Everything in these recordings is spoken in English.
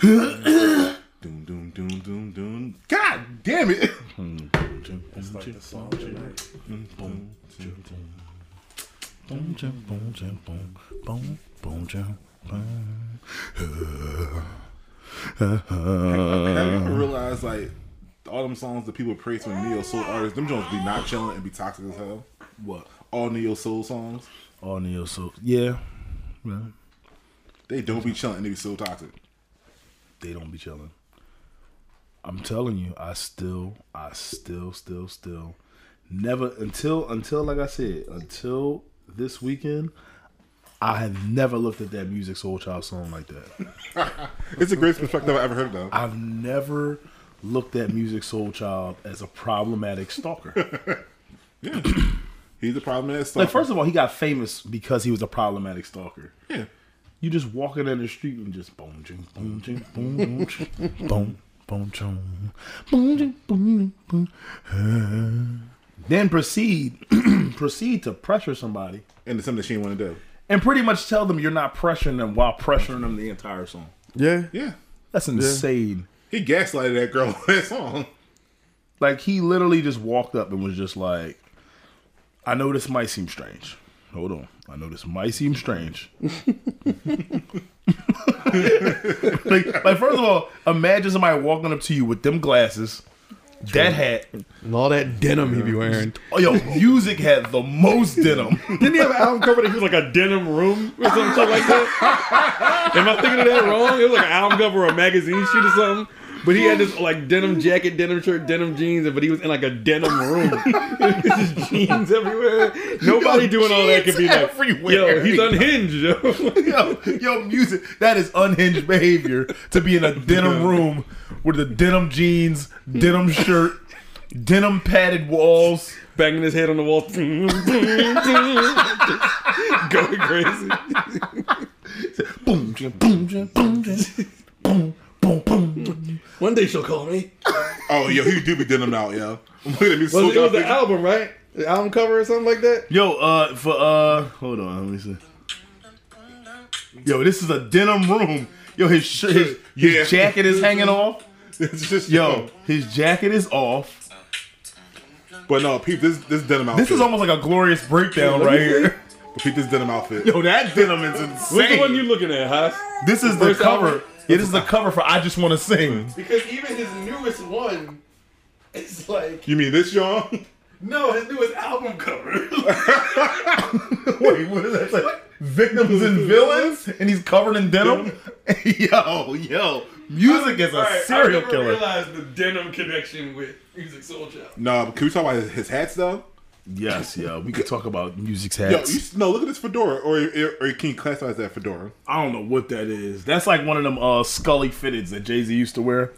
doom doom doom doom doom. God damn it! It's like the song tonight. Have you ever realized like all them songs that people praise from neo soul artists, them Jones be not chilling and be toxic as hell. What? All neo soul songs, All neo soul. Yeah. yeah. they don't be chilling and they be so toxic. They don't be chilling. I'm telling you, I still, I still, still, still, never until until like I said, until this weekend, I have never looked at that Musiq Soulchild song like that. It's the greatest perspective I've ever heard though. I've never looked at Musiq Soulchild as a problematic stalker. Yeah, he's a problematic is like first of all, he got famous because he was a problematic stalker. yeah. You just walking in the street and just boom, ching, boom, ching, boom, boom, ching, boom, boom, ching, boom, ching, boom, boom. Then proceed, proceed to pressure somebody And something that she didn't want to do. and pretty much tell them you're not pressuring them while pressuring them the entire song. Yeah. Yeah. That's insane. He gaslighted that girl on that song. Like he literally just walked up and was just like, "I know this might seem strange. Hold on, I know this might seem strange." like, like first of all, imagine somebody walking up to you with them glasses, that hat. And all that denim he be wearing. Oh, yo, Musiq had the most denim. Didn't he have an album cover that he was like a denim room or something like that? Am I thinking of that wrong? It was like an album cover or a magazine shoot or something. But he had this like denim jacket, denim shirt, denim jeans, but he was in like a denim room. Just jeans everywhere. Nobody Yo, doing all that could be like, everywhere. yo, he's unhinged, yo. yo, yo, Musiq. That is unhinged behavior to be in a denim room with the denim jeans, denim shirt, denim padded walls. Banging his head on the wall. Going crazy. Boom, boom, boom, boom, boom, boom. One day she'll call me. Oh, yo, he do be denim out, yo. Look at me, Was so it, it was the album, right? The album cover or something like that? Yo, uh, for uh, hold on, let me see. Yo, this is a denim room. Yo, his sh- his, his Yeah. jacket is hanging off. It's just Yo, his jacket is off. But no, peep this this denim outfit. This is almost like a glorious breakdown right here. peep this denim outfit. Yo, that denim is What's the one you looking at, Hos? this is the first cover. album? This is the cover for "I Just Want to Sing." Because even his newest one is like You mean this, John? no, his newest album cover. Wait, what is that? Say? Victims and villains, and he's covered in denim. yo, yo, Musiq is a Alright, serial I never killer. realized the denim connection with Musiq Soulchild. No, but can we talk about his, his hats though? Yes, yeah. we could talk about Musiq's Yo, hats. you, no, look at this fedora, or or can you classify that fedora? I don't know what that is. That's like one of them uh, Scully fitteds that Jay Z used to wear.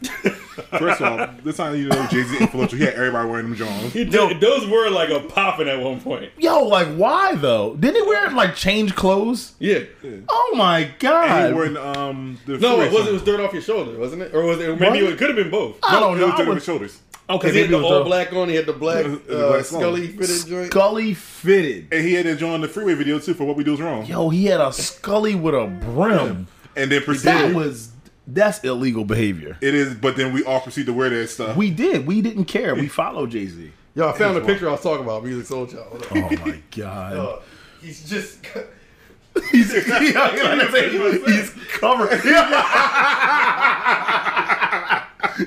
First of all, this time you know Jay Z influential. He had everybody wearing them Johns. He those were like a popping at one point. Yo, like why though? Didn't he wear like change clothes? Yeah. Oh my And god! he wearing um the No, it wasn't. It was dirt off your shoulder, wasn't it? Or was it? Maybe What? it could have been both. I don't It know. was I dirty would- with shoulders. Okay, Because he had the all the- black on. He had the black, The uh, black song. Scully fitted joint. Scully fitted. And he had that joint the freeway video too for what we do is wrong. Yo, he had a Scully with a brim. And then That was that's illegal behavior. it is, but then we all proceed to wear that stuff. We did. We didn't care. We followed Jay Z. Yo, I found the picture I was talking about. Musiq Soulchild. Oh my god. Uh, he's just. he's, he's covered.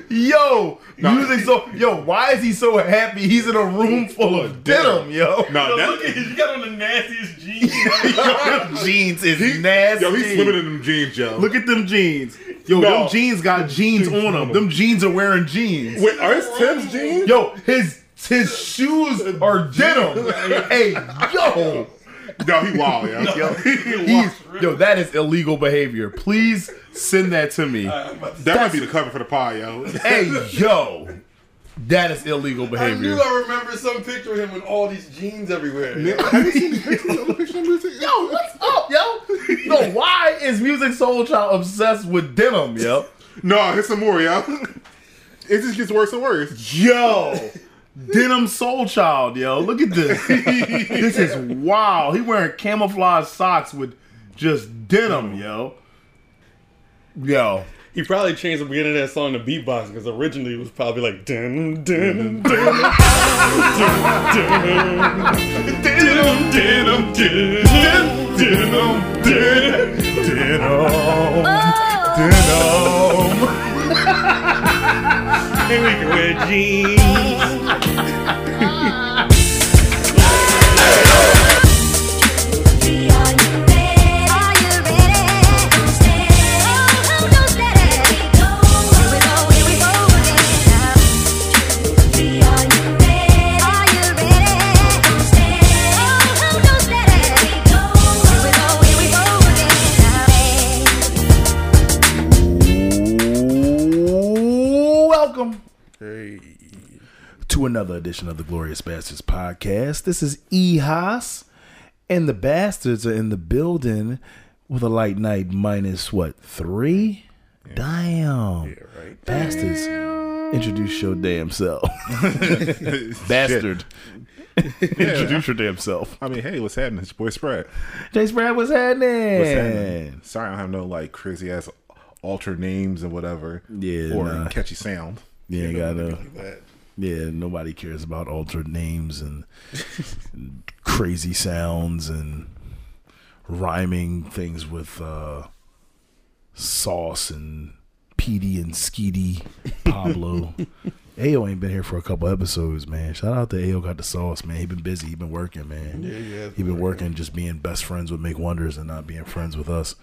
Yo, music so yo. Why is he so happy? He's in a room full of denim, yo. no, Yo, that, look at you got on the nastiest jeans. Yo, jeans is he, nasty. yo, he's swimming in them jeans, yo. Look at them jeans. Yo, No. them jeans got jeans on them. Them jeans are wearing jeans. Wait, are his Tim's jeans? Yo, his his shoes are denim. hey, yo. No, he wild, yo. Yo, He he's, wild. yo, that is illegal behavior. Please send that to me. that might be the cover for the pie, yo. Hey, yo, that is illegal behavior. I behavior. knew I remember some picture of him with all these jeans everywhere. Have you seen the picture of the picture of Musiq? Yo, what's up, yo? Yo, why is Musiq Soulchild obsessed with denim, yo? No, here's some more, yo. It just gets worse and worse. Yo, denim Soul Child, yo. Look at this. this is wow. He wearing camouflage socks with just denim, yo. Yo, He probably changed the beginning of that song to beatbox because originally it was probably like dun dun dun dun dun dun dun And we can wear jeans. To another edition of the Glorious Bastards podcast. This is E Hos, and the Bastards are in the building with a light night minus what three? Damn, Yeah, right. Bastards. Introduce your damn self, bastard. Introduce your damn self. I mean, hey, what's happening? It's your boy Sprat. Jay Sprat, what's happening? What's happening? Sorry, I don't have no like crazy ass alter names and whatever. Yeah, or nah. catchy sound. Yeah, gotta. Like that. Yeah, nobody cares about altered names and, and crazy sounds and rhyming things with uh, sauce and Petey and Skeety Pablo. Ayo ain't been here for a couple episodes, man. Shout out to Ayo got the sauce, man. He been busy. He been working, man. Yeah, yeah. He been working, just being best friends with Make Wonders and not being friends with us.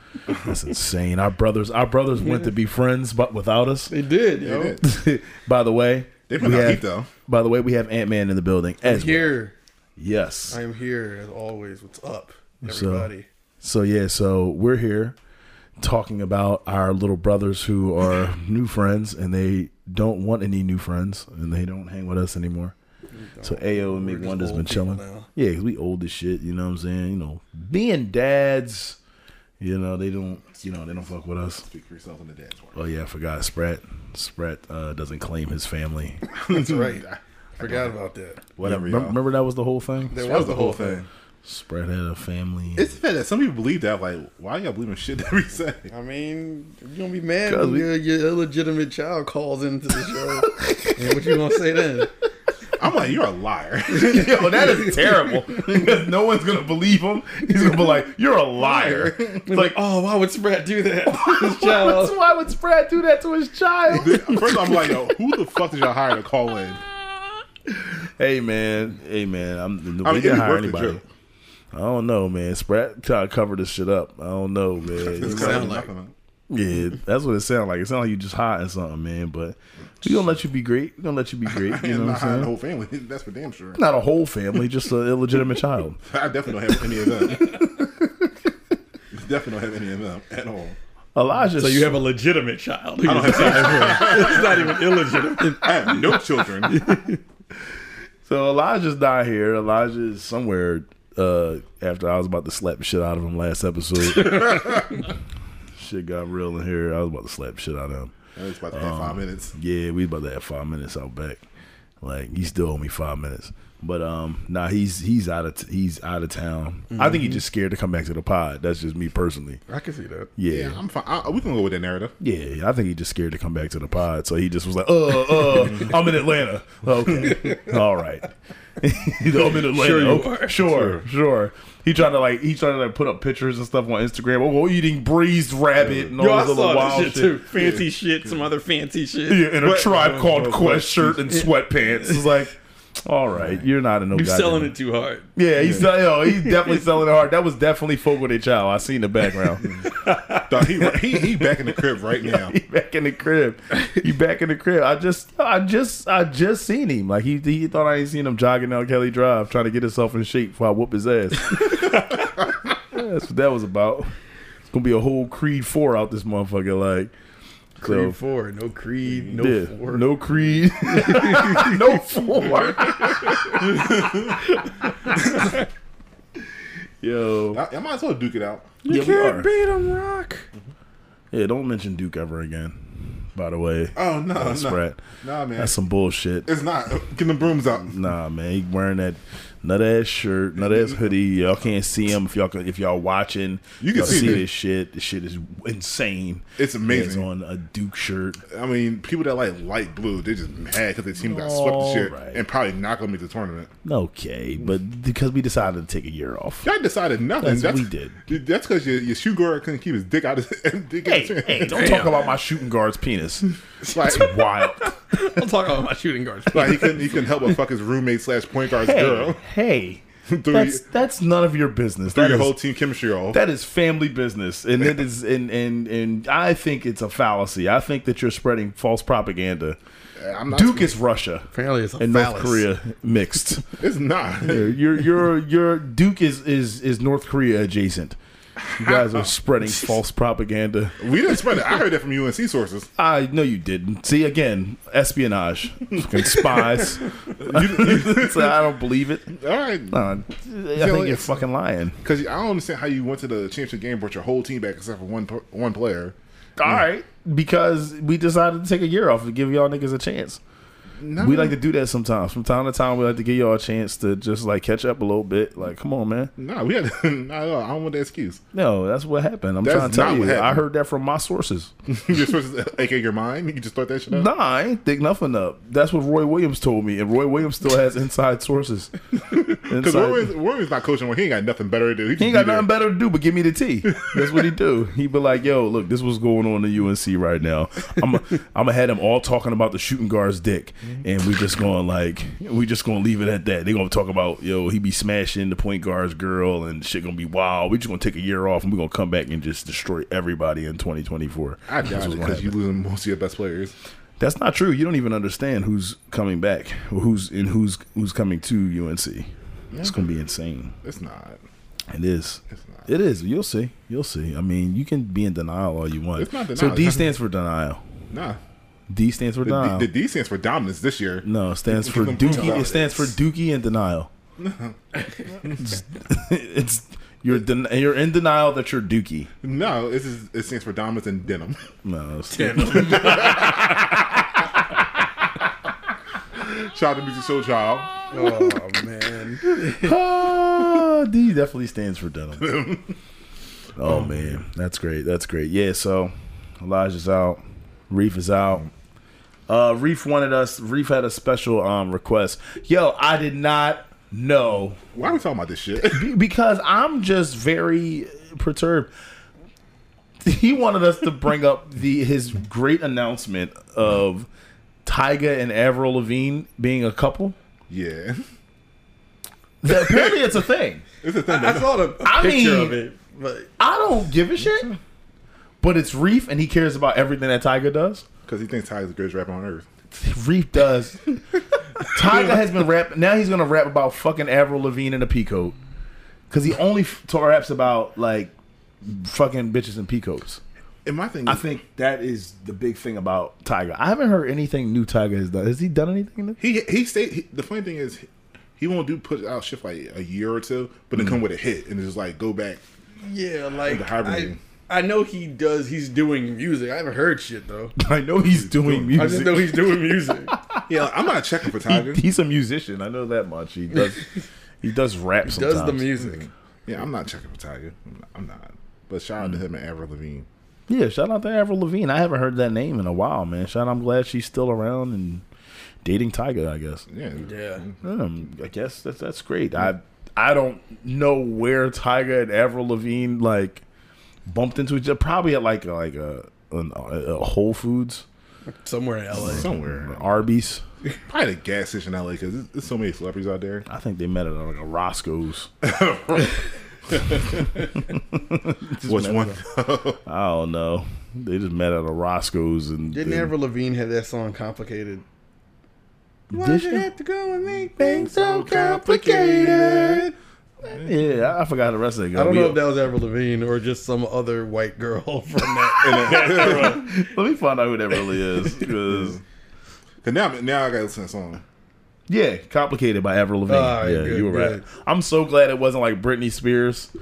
That's insane. Our brothers, our brothers went to be friends, but without us. They did, They did. By the way, They've been we out have- heat though. by the way, we have Ant Man in the building as well. Here. Yes. I am here as always. What's up, So- everybody? So yeah, so we're here talking about our little brothers who are new friends and they don't want any new friends and they don't hang with us anymore. So Ayo and We're Make just Wonders old been chilling. now. Yeah, 'cause we old as shit. You know what I'm saying? You know, being dads. You know they don't. You know they don't fuck with us. Speak for yourself in the dance world. Oh yeah, I forgot. Sprat. Sprat uh, doesn't claim his family. That's right. I Forgot about that. Whatever, Remember, y'all. remember that was the whole thing. That That was the whole thing. Sprat had a family. It's the fact that some people believe that. Like, why y'all believing shit that we say? I mean, you gonna be mad when we- your, your illegitimate child calls into the show. and what you gonna say then? I'm like, you're a liar. Yo, that is terrible. because no one's gonna believe him. He's gonna be like, "You're a liar." It's like, oh, why would Sprat do that? His child. Why would Sprat do that to his child? First, I'm like, yo, who the fuck did y'all hire to call in? hey man, hey man, I'm. I we mean, didn't it'd hire anybody. I don't know, man. Sprat try to cover this shit up. I don't know, man. It's sound kinda like- nothing. Yeah, that's what it sounds like. It sounds like you just hiding something, man. But we gonna let you be great. We gonna let you be great. You know And what I'm hiring the whole family. That's for damn sure. Not a whole family, just an illegitimate child. I definitely don't have any of them. definitely don't have any of them at all. Elijah. So you have a legitimate child. I don't have it's not even illegitimate. I have no children. So Elijah's not here. Elijah is somewhere uh, after I was about to slap the shit out of him last episode. Shit got real in here. I was about to slap shit out of him. It's about to have five minutes. Yeah, we about to have five minutes out back. Like he still owe me five minutes. But um, nah, he's he's out of t- he's out of town. I think he's just scared to come back to the pod. That's just me personally. I can see that. Yeah, Yeah, I'm fine. I, we can go with that narrative. yeah, I think he just scared to come back to the pod. So he just was like, uh, uh, I'm in Atlanta. Okay, all right. I'm in Atlanta. Sure you Okay, are. Sure, sure. He tried to like he tried to like put up pictures and stuff on Instagram. Oh, eating braised rabbit and all Yo, I this other saw wild this shit. shit too. Fancy shit, some other fancy shit. Yeah, in a But- tribe called Quest shirt and sweatpants. It's like, all right, you're not in no. You're selling it too hard. Yeah, he's sell- yo, he's definitely selling it hard. That was definitely Fogo de Chao. I seen the background. He, he he back in the crib right now. he back in the crib. He back in the crib. I just, I just, I just seen him. Like he, he thought I ain't seen him jogging down Kelly Drive trying to get himself in shape before I whoop his ass. That's what that was about. It's gonna be a whole Creed four out this motherfucker. Like, Creed so, four, no Creed, no yeah, four. no Creed, no four. Yo, I, I might as well duke it out. yeah, we are. beat him, Rock. Mm-hmm. Yeah, don't mention Duke ever again. By the way, Oh no, that's no, right. nah, man. That's some bullshit. it's not. Get the brooms out. Nah, man, he wearing that nut ass shirt, nut ass hoodie. Y'all can't see him if y'all if y'all watching. You can y'all see see this shit. This shit is insane. It's amazing. It's on a Duke shirt. I mean, people that like light blue, they just mad because their team got swept this year Alright. and probably not gonna make the tournament. Okay, but because we decided to take a year off. Y'all decided nothing. That's what we did. That's because your, your shoe guard couldn't keep his dick out of his dick out Hey, his hand. hey, don't talk about my shooting guard's penis. It's like, Wild. I'm talking about my shooting guards. like he couldn't he couldn't help but fuck his roommate slash point guard's Hey, girl. hey, Threw that's you- that's none of your business. threw That your is whole team chemistry off. that is family business, and it is and and and I think it's a fallacy. I think that you're spreading false propaganda. I'm not, Duke is Russia Apparently, it's a and North. Korea mixed. It's not. Your your your Duke is is is North Korea adjacent. You guys are spreading false propaganda. We didn't spread it. I heard that from UNC sources. I know you didn't. See again, espionage, fucking spies. So I don't believe it. All right, Uh, I think you're fucking lying. because I don't understand how you went to the championship game, brought your whole team back except for one one player. All right, because we decided to take a year off to give y'all niggas a chance. No, We like to do that sometimes. From time to time, we like to give y'all a chance to just like catch up a little bit. Like, come on, man. no, we had not at all. I don't want the excuse. No, that's what happened. I'm That's trying to tell you. I heard that from my sources. Supposed to, aka your mind. You just thought that shit up. Nah, I ain't think nothing up. That's what Roy Williams told me, and Roy Williams still has inside sources. Because Warren's, Warren's not coaching. He ain't got nothing better to do. He ain't got nothing better to do but give me the tea. That's what he do. He be like, "Yo, look, this was going on in UNC right now. I'm I'm gonna have them all talking about the shooting guard's dick, Mm-hmm. and we just gonna like we just gonna leave it at that. They gonna talk about yo, he be smashing the point guard's girl, and shit gonna be wild. We just gonna take a year off, and we're gonna come back and just destroy everybody in 2024. I doubt it because you losing most of your best players. That's not true. You don't even understand who's coming back, who's and who's who's coming to UNC. It's gonna be insane. It's not. It is. It's not. It is. You'll see. You'll see. I mean, you can be in denial all you want. It's not So. D stands for denial. Nah. D stands for The, denial. D, the D stands for dominance this year. no, it stands for Complete Dookie. It stands for Dookie and denial. it's, it's you're den- you're in denial that you're Dookie. No, this is it stands for dominance and denim. No, it's, Shout out to Musiq Soulchild. Oh man, Ah, D definitely stands for denim. oh man, that's great. That's great. Yeah. So Elijah's out. Reef is out. Uh, Reef wanted us. Reef had a special um request. Yo, I did not know Why are we talking about this shit? Be- because I'm just very perturbed. He wanted us to bring up the his great announcement of Tyga and Avril Lavigne being a couple. yeah. That- apparently, it's a thing. It's a thing. I that- saw the I picture mean- of it, but I don't give a shit. But it's Reef, and he cares about everything that Tyga does. Because he thinks Ty's the greatest rapper on earth. Reef does. Tyga has been rapping. Now he's gonna rap about fucking Avril Lavigne in a peacoat. Because he only f- raps about like fucking bitches in peacoats. And my thing I is, think that is the big thing about Tyga. I haven't heard anything new Tyga has done. Has he done anything? New? he he stayed. He, the funny thing is, he won't do put out shit for like a year or two, but then mm-hmm. come with a hit and just like go back. yeah, like The I, hibernating. I know he does. He's doing music. I haven't heard shit though. I know he's doing music. I just know he's doing music. Yeah, I'm not checking for Tyga. He- he's a musician. I know that much. He does. he does rap. sometimes. does the music. yeah, I'm not checking for Tyga. I'm not. I'm not. But shout out to him and Avril Lavigne. Yeah, shout out to Avril Lavigne. I haven't heard that name in a while, man. Shout out, I'm glad she's still around and dating Tyga, I guess. Yeah, Yeah. Um, I guess that's that's great. I I don't know where Tyga and Avril Lavigne like bumped into each other. Probably at like a, like a, a, a Whole Foods, Somewhere in LA. somewhere. Arby's. Probably the gas station in LA because there's, there's so many celebrities out there. I think they met at like a Roscoe's. Which one? I don't know. They just met at a Roscoe's and Didn't and- Avril Lavigne have that song "Complicated"? Why did have to go and make things so complicated? Yeah, I I forgot the rest of it. I don't We- know if that was Avril Lavigne or just some other white girl from that. Let me find out who that really is. Cause now, now I gotta listen to the song. yeah, complicated by Avril Lavigne. Ah, yeah, good, you were right. I'm so glad it wasn't like Britney Spears. I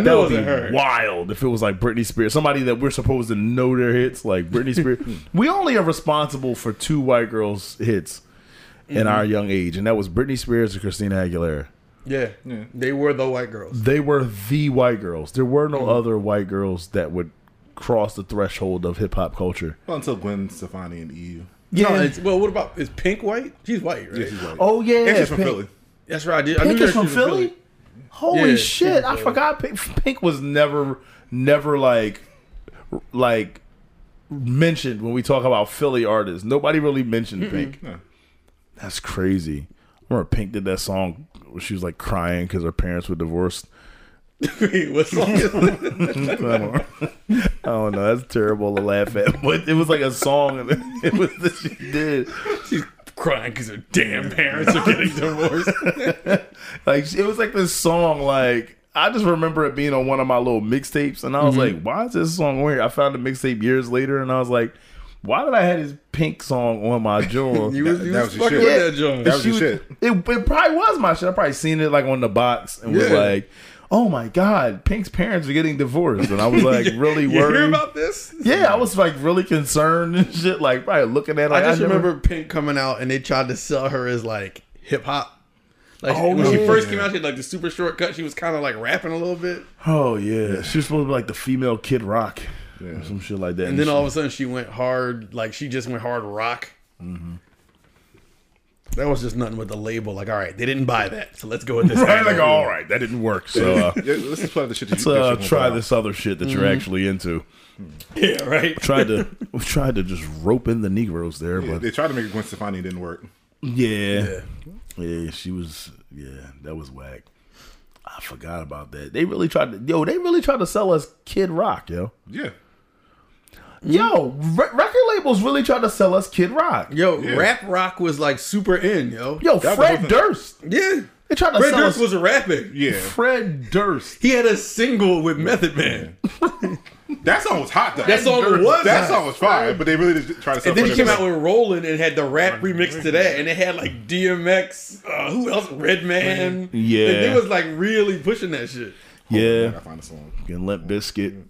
That know it would be wasn't her. wild if it was like Britney Spears, somebody that we're supposed to know their hits, like Britney Spears. we only are responsible for two white girls' hits in Mm-hmm. our young age, and that was Britney Spears and Christina Aguilera. Yeah. Yeah. They were the white girls. They were the white girls. There were no mm-hmm. other white girls that would cross the threshold of hip hop culture. Well, until Gwen Stefani and EU. No, it's, well, what about is Pink white? She's white, right? Yeah, she's white. Oh yeah, and she's from Pink- Philly. That's right. I, did, I Pink knew is that from she was Philly. Holy Yeah, shit! I forgot Pink, Pink was never, never like, like mentioned when we talk about Philly artists. Nobody really mentioned Pink. Yeah. That's crazy. I remember Pink did that song where she was like crying because her parents were divorced. Wait, what song is that? I don't, know. That's terrible to laugh at, but it was like a song, and it was that she did. She's crying because her damn parents are getting divorced. Like it was like this song. Like I just remember it being on one of my little mixtapes, and I was mm-hmm. like, "Why is this song weird?" I found the mixtape years later, and I was like, "Why did I have this Pink song on my joint?" You was, That- you that was was your fucking shit. with that joint. That was She your shit. It, it probably was my shit. I probably seen it like on the box and was like, "Oh my god, Pink's parents are getting divorced," and I was like, really worried." you worried. hear about this? yeah, I was like really concerned and shit. Like, probably looking at. It, I like, just never- remember Pink coming out and they tried to sell her as like hip hop. Like Oh, when she first came out, she had like the super short cut. She was kind of like rapping a little bit, Oh yeah, she was supposed to be like the female Kid Rock, or some shit like that. and then all of a sudden she went hard. Like she just went hard rock. Mm-hmm. That was just nothing with the label. Like, all right, they didn't buy that, so let's go with this. right, angle. like, all right, that didn't work. So uh, Yeah, let's just play the shit that let's you, uh, you try put out. this other shit that you're actually into. yeah, right. Tried to we tried to just rope in the Negroes there, Yeah, but they tried to make it Gwen Stefani, it didn't work. yeah, yeah, she was yeah, that was whack. I forgot about that. They really tried to yo. They really tried to sell us Kid Rock, yo. Yeah. Yo, re- record labels really tried to sell us Kid Rock. Yo, Yeah. rap rock was like super in, yo. Yo, That Fred wasn't- Durst. yeah. They tried to Fred sell Durst us was a rapper. Yeah. Fred Durst. He had a single with Method Man. That song was hot though. That song was That hot. song was fire, but they really did try to sell And then he Fred came out with Rollin' and had the rap remix to that, and they had like DMX, uh, who else? Redman. Yeah. Like, they was like really pushing that shit. I Yeah, gotta find a song. and Limp Bizkit.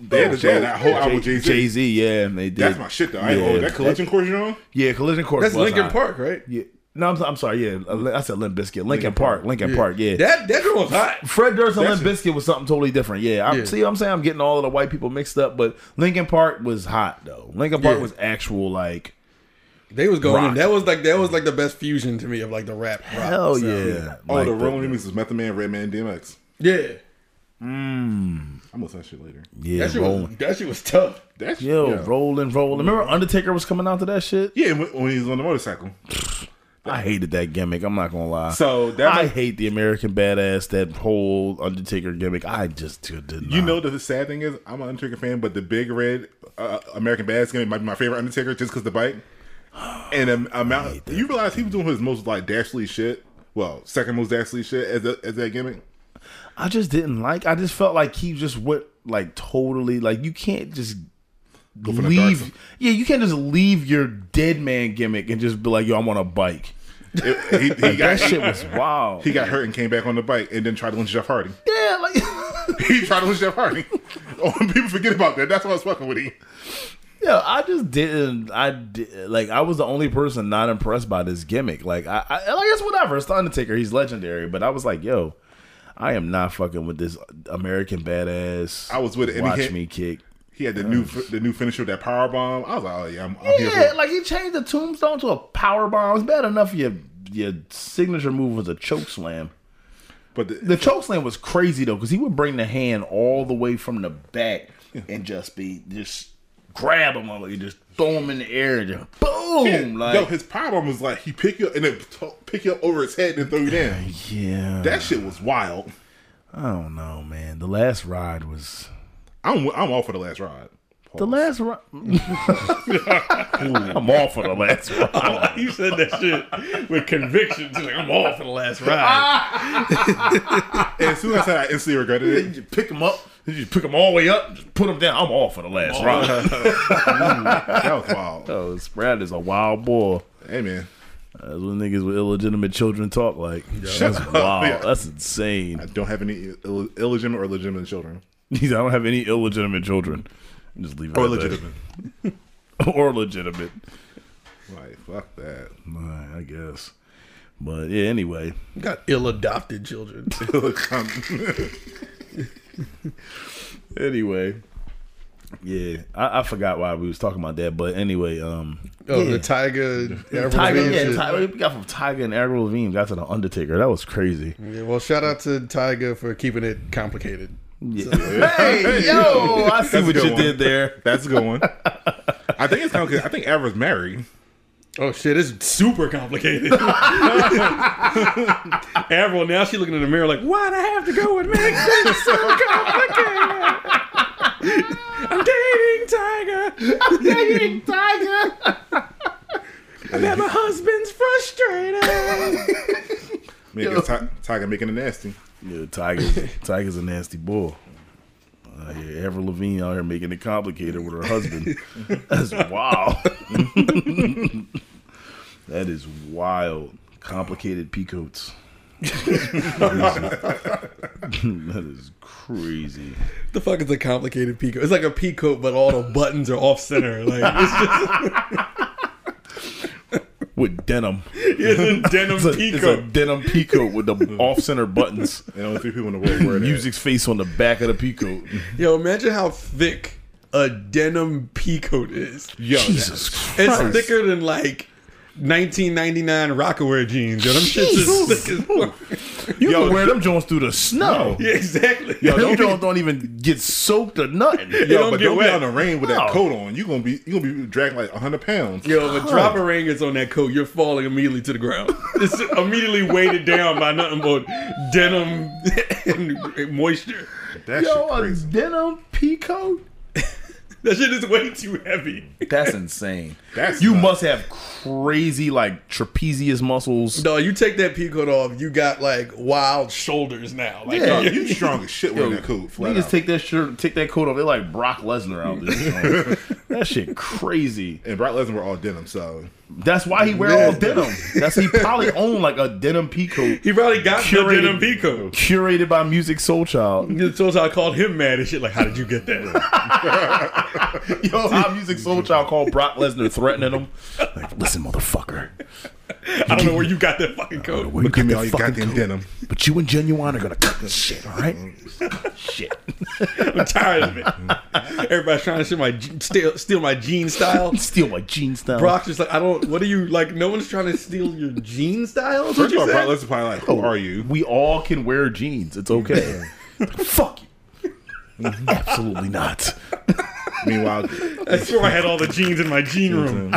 They had, they had that whole album with Jay Jay Z. Z, yeah, and they did. That's my shit though. I Yeah. oh, that collision course, you know? Yeah, Collision Course. That's Linkin hot. Park, right? Yeah. No, I'm, I'm sorry. Yeah, I said Limp Bizkit. Lincoln, Linkin Park. Park. Linkin Park. Yeah. That that girl was hot. Fred Durst and Limp Bizkit was something totally different. Yeah, I'm, Yeah. see, what I'm saying I'm getting all of the white people mixed up, but Linkin Park was hot though. Linkin Park Yeah. was actual like They was going Rock. That was like that was like the best fusion to me of like the rap. rock hell sound. yeah. Oh, Like the Rolling remix was Method Man, Redman, DMX. Yeah. I'm gonna say that shit later. Yeah, That shit was that shit was tough. That's Yo, yeah. rolling, rolling. Remember Undertaker was coming out to that shit? Yeah, when, he was on the motorcycle. I hated that gimmick. I'm not gonna lie. So that I hate the American Badass, that whole Undertaker gimmick. I just did not. You know the sad thing is, I'm an Undertaker fan, but the big red uh, American Badass gimmick might be my favorite Undertaker just because the bike. And um, amount you realize he was doing his most like dastardly shit. Well, second most dastardly shit as, a, as that gimmick. I just didn't like. I just felt like he just went like totally like you can't just leave. Yeah, you can't just leave your dead man gimmick and just be like, "Yo, I'm on a bike." It- he, he got That shit was wild. he got hurt and came back on the bike and then tried to lynch Jeff Hardy. yeah, like he tried to lynch Jeff Hardy. oh, people forget about that. That's why I was fucking with him. yeah. I just didn't. I did, like. I was the only person not impressed by this gimmick. Like, I, I like it's whatever. It's the Undertaker. He's legendary. But I was like, yo. I am not fucking with this American badass. I was with it, Watch hit- me kick. He had the new the new finisher, that power bomb. I was like, oh yeah, I'm, I'm Yeah, like he changed the tombstone to a power bomb. It's bad enough your your signature move was a choke slam. But the, The choke slam was crazy though, because he would bring the hand all the way from the back and just be just grab him or just throw him in the air and just boom. Yeah, like yo, his power bomb was like he pick you up and then t- pick you up over his head and throw you down. yeah. That shit was wild. I don't know, man. The last ride was I'm I'm all for the last ride. the last ride. I'm all for the last oh, ride. you said that shit with conviction. Like, I'm all for the last ride. And as soon as I said, I instantly regretted it. you pick him up. You just pick them all the way up. Just put them down. I'm all for the last oh. ride. Mm, that was wild. Oh, Sprat is a wild boy. Hey man, uh, That's what niggas with illegitimate children talk like. Shut That's up. wild. Yeah. That's insane. I don't have any Ill- illegitimate or legitimate children. I don't have any illegitimate children. Just leave it Or legitimate. or legitimate. Like fuck that. Alright, I guess. But yeah, anyway. Got ill-adopted children. Anyway. Yeah, I, I forgot why we was talking about that, but anyway, um, Oh, yeah. the Tyga. Tyga, yeah. Tyga, we got from Tyga and Avril Lavigne got to the Undertaker. That was crazy. Yeah, well, shout out to Tyga for keeping it complicated. Yeah. hey, yo, I see That's what you one. did there. That's a good one. I think it's complicated. I think Avril's married. Oh shit, it's super complicated. Avril, now she's looking in the mirror like, why'd I have to go with Meg? It's so complicated. I'm dating Tyga. I'm dating Tyga. I bet my husband's frustrated. Making Ti- Tyga making it nasty. Yeah, Tyga's Tyga's a nasty boy. Uh, yeah, Avril Lavigne out here making it complicated with her husband. That's wild. That is wild. Complicated peacoats. that is crazy. the fuck is a complicated peacoat? It's like a peacoat, but all the buttons are off center. Like it's just With denim. it's a denim It's a, it's a peacoat. denim peacoat with the off center buttons. And only three people in the world wear that. Musiq's face on the back of the peacoat. Yo, imagine how thick a denim peacoat is. Yo, Jesus It's thicker than like 1999 Rocawear jeans. Yo, them shits is thick as fuck. You Yo, can wear them joints through the snow. Yeah, exactly. Yo, don't them joints don't even get soaked or nothing. Yo, don't but get don't wet. be out in the rain with No. that coat on. You gonna be you gonna be dragging like hundred pounds. Yo, if a drop of rain gets on that coat, you're falling immediately to the ground. It's immediately weighted down by nothing but denim and moisture. that Yo, shit a crazy. denim peacoat? That shit is way too heavy. That's insane. That's you nuts. must have crazy like trapezius muscles. No, you take that peacoat off, you got like wild shoulders now. Like, Yeah. Yo, you strong as shit wearing that coat. Flat Niggas out. take that shirt, take that coat off. They're like Brock Lesnar out there. that shit crazy. and Brock Lesnar were all denim, so That's why he wear all denim. That's he probably owned like a denim peacoat he probably got the Curated- denim peacoat. curated by Musiq Soulchild. So I called him mad and shit. Like, how did you get that? Yo, how Musiq Soulchild called Brock Lesnar threatening him. Like, listen, motherfucker. I don't know where you got that fucking coat. Where you give me all your fucking goddamn coat? denim. But you and Genuine are gonna cut this shit, all right? shit. I'm tired of it. Everybody's trying to steal my je- steal, steal my jean style. Steal my jeans style. Brock's just like, I don't. What are you like? No one's trying to steal your jean style. Is what First of you all, said? Brock Lesnar probably like, who oh, are you? We all can wear jeans. It's okay. Fuck you. Mm-hmm. Absolutely not. Meanwhile, I swore I had all the jeans in my jean room.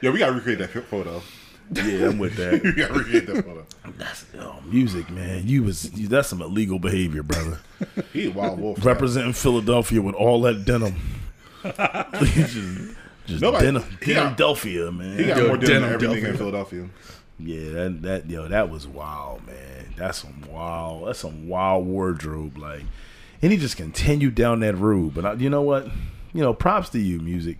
yo, we gotta recreate that photo. Yeah, I'm with that. We gotta recreate that photo. That's oh, Musiq, man. You was you, that's some illegal behavior, brother. He a wild wolf. Representing Philadelphia with all that denim. just just Nobody- denim, he got- Denimdelphia, man. He got Yo, more denim than denim everything in Philadelphia. Yeah, that that yo, that was wild, man. That's some wild. That's some wild wardrobe, like. And he just continued down that road. But I, you know what? You know, props to you, Musiq,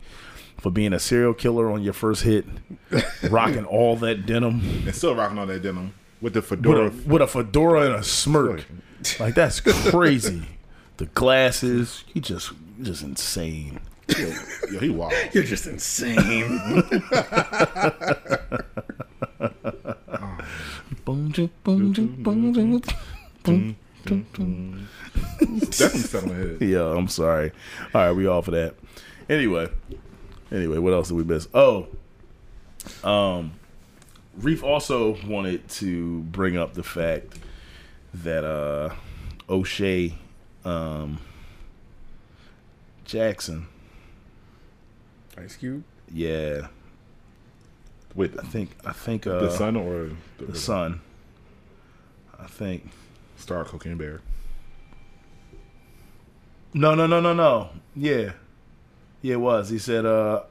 for being a serial killer on your first hit, rocking all that denim And still rocking all that denim with the with fedora. a, with a fedora and a smirk. Like that's crazy. the glasses, he just just insane. yo, yo, he wild. You're just insane. Definitely on my head. Yeah, I'm sorry. All right, we all for that. Anyway, anyway, what else did we miss? Oh, um, Reef also wanted to bring up the fact that uh, O'Shea, um, Jackson, Ice Cube. yeah, Wait, I think I think uh, the son or the, the son, I think. star cocaine bear? No, no, no, no, no. Yeah. Yeah, it was. He said uh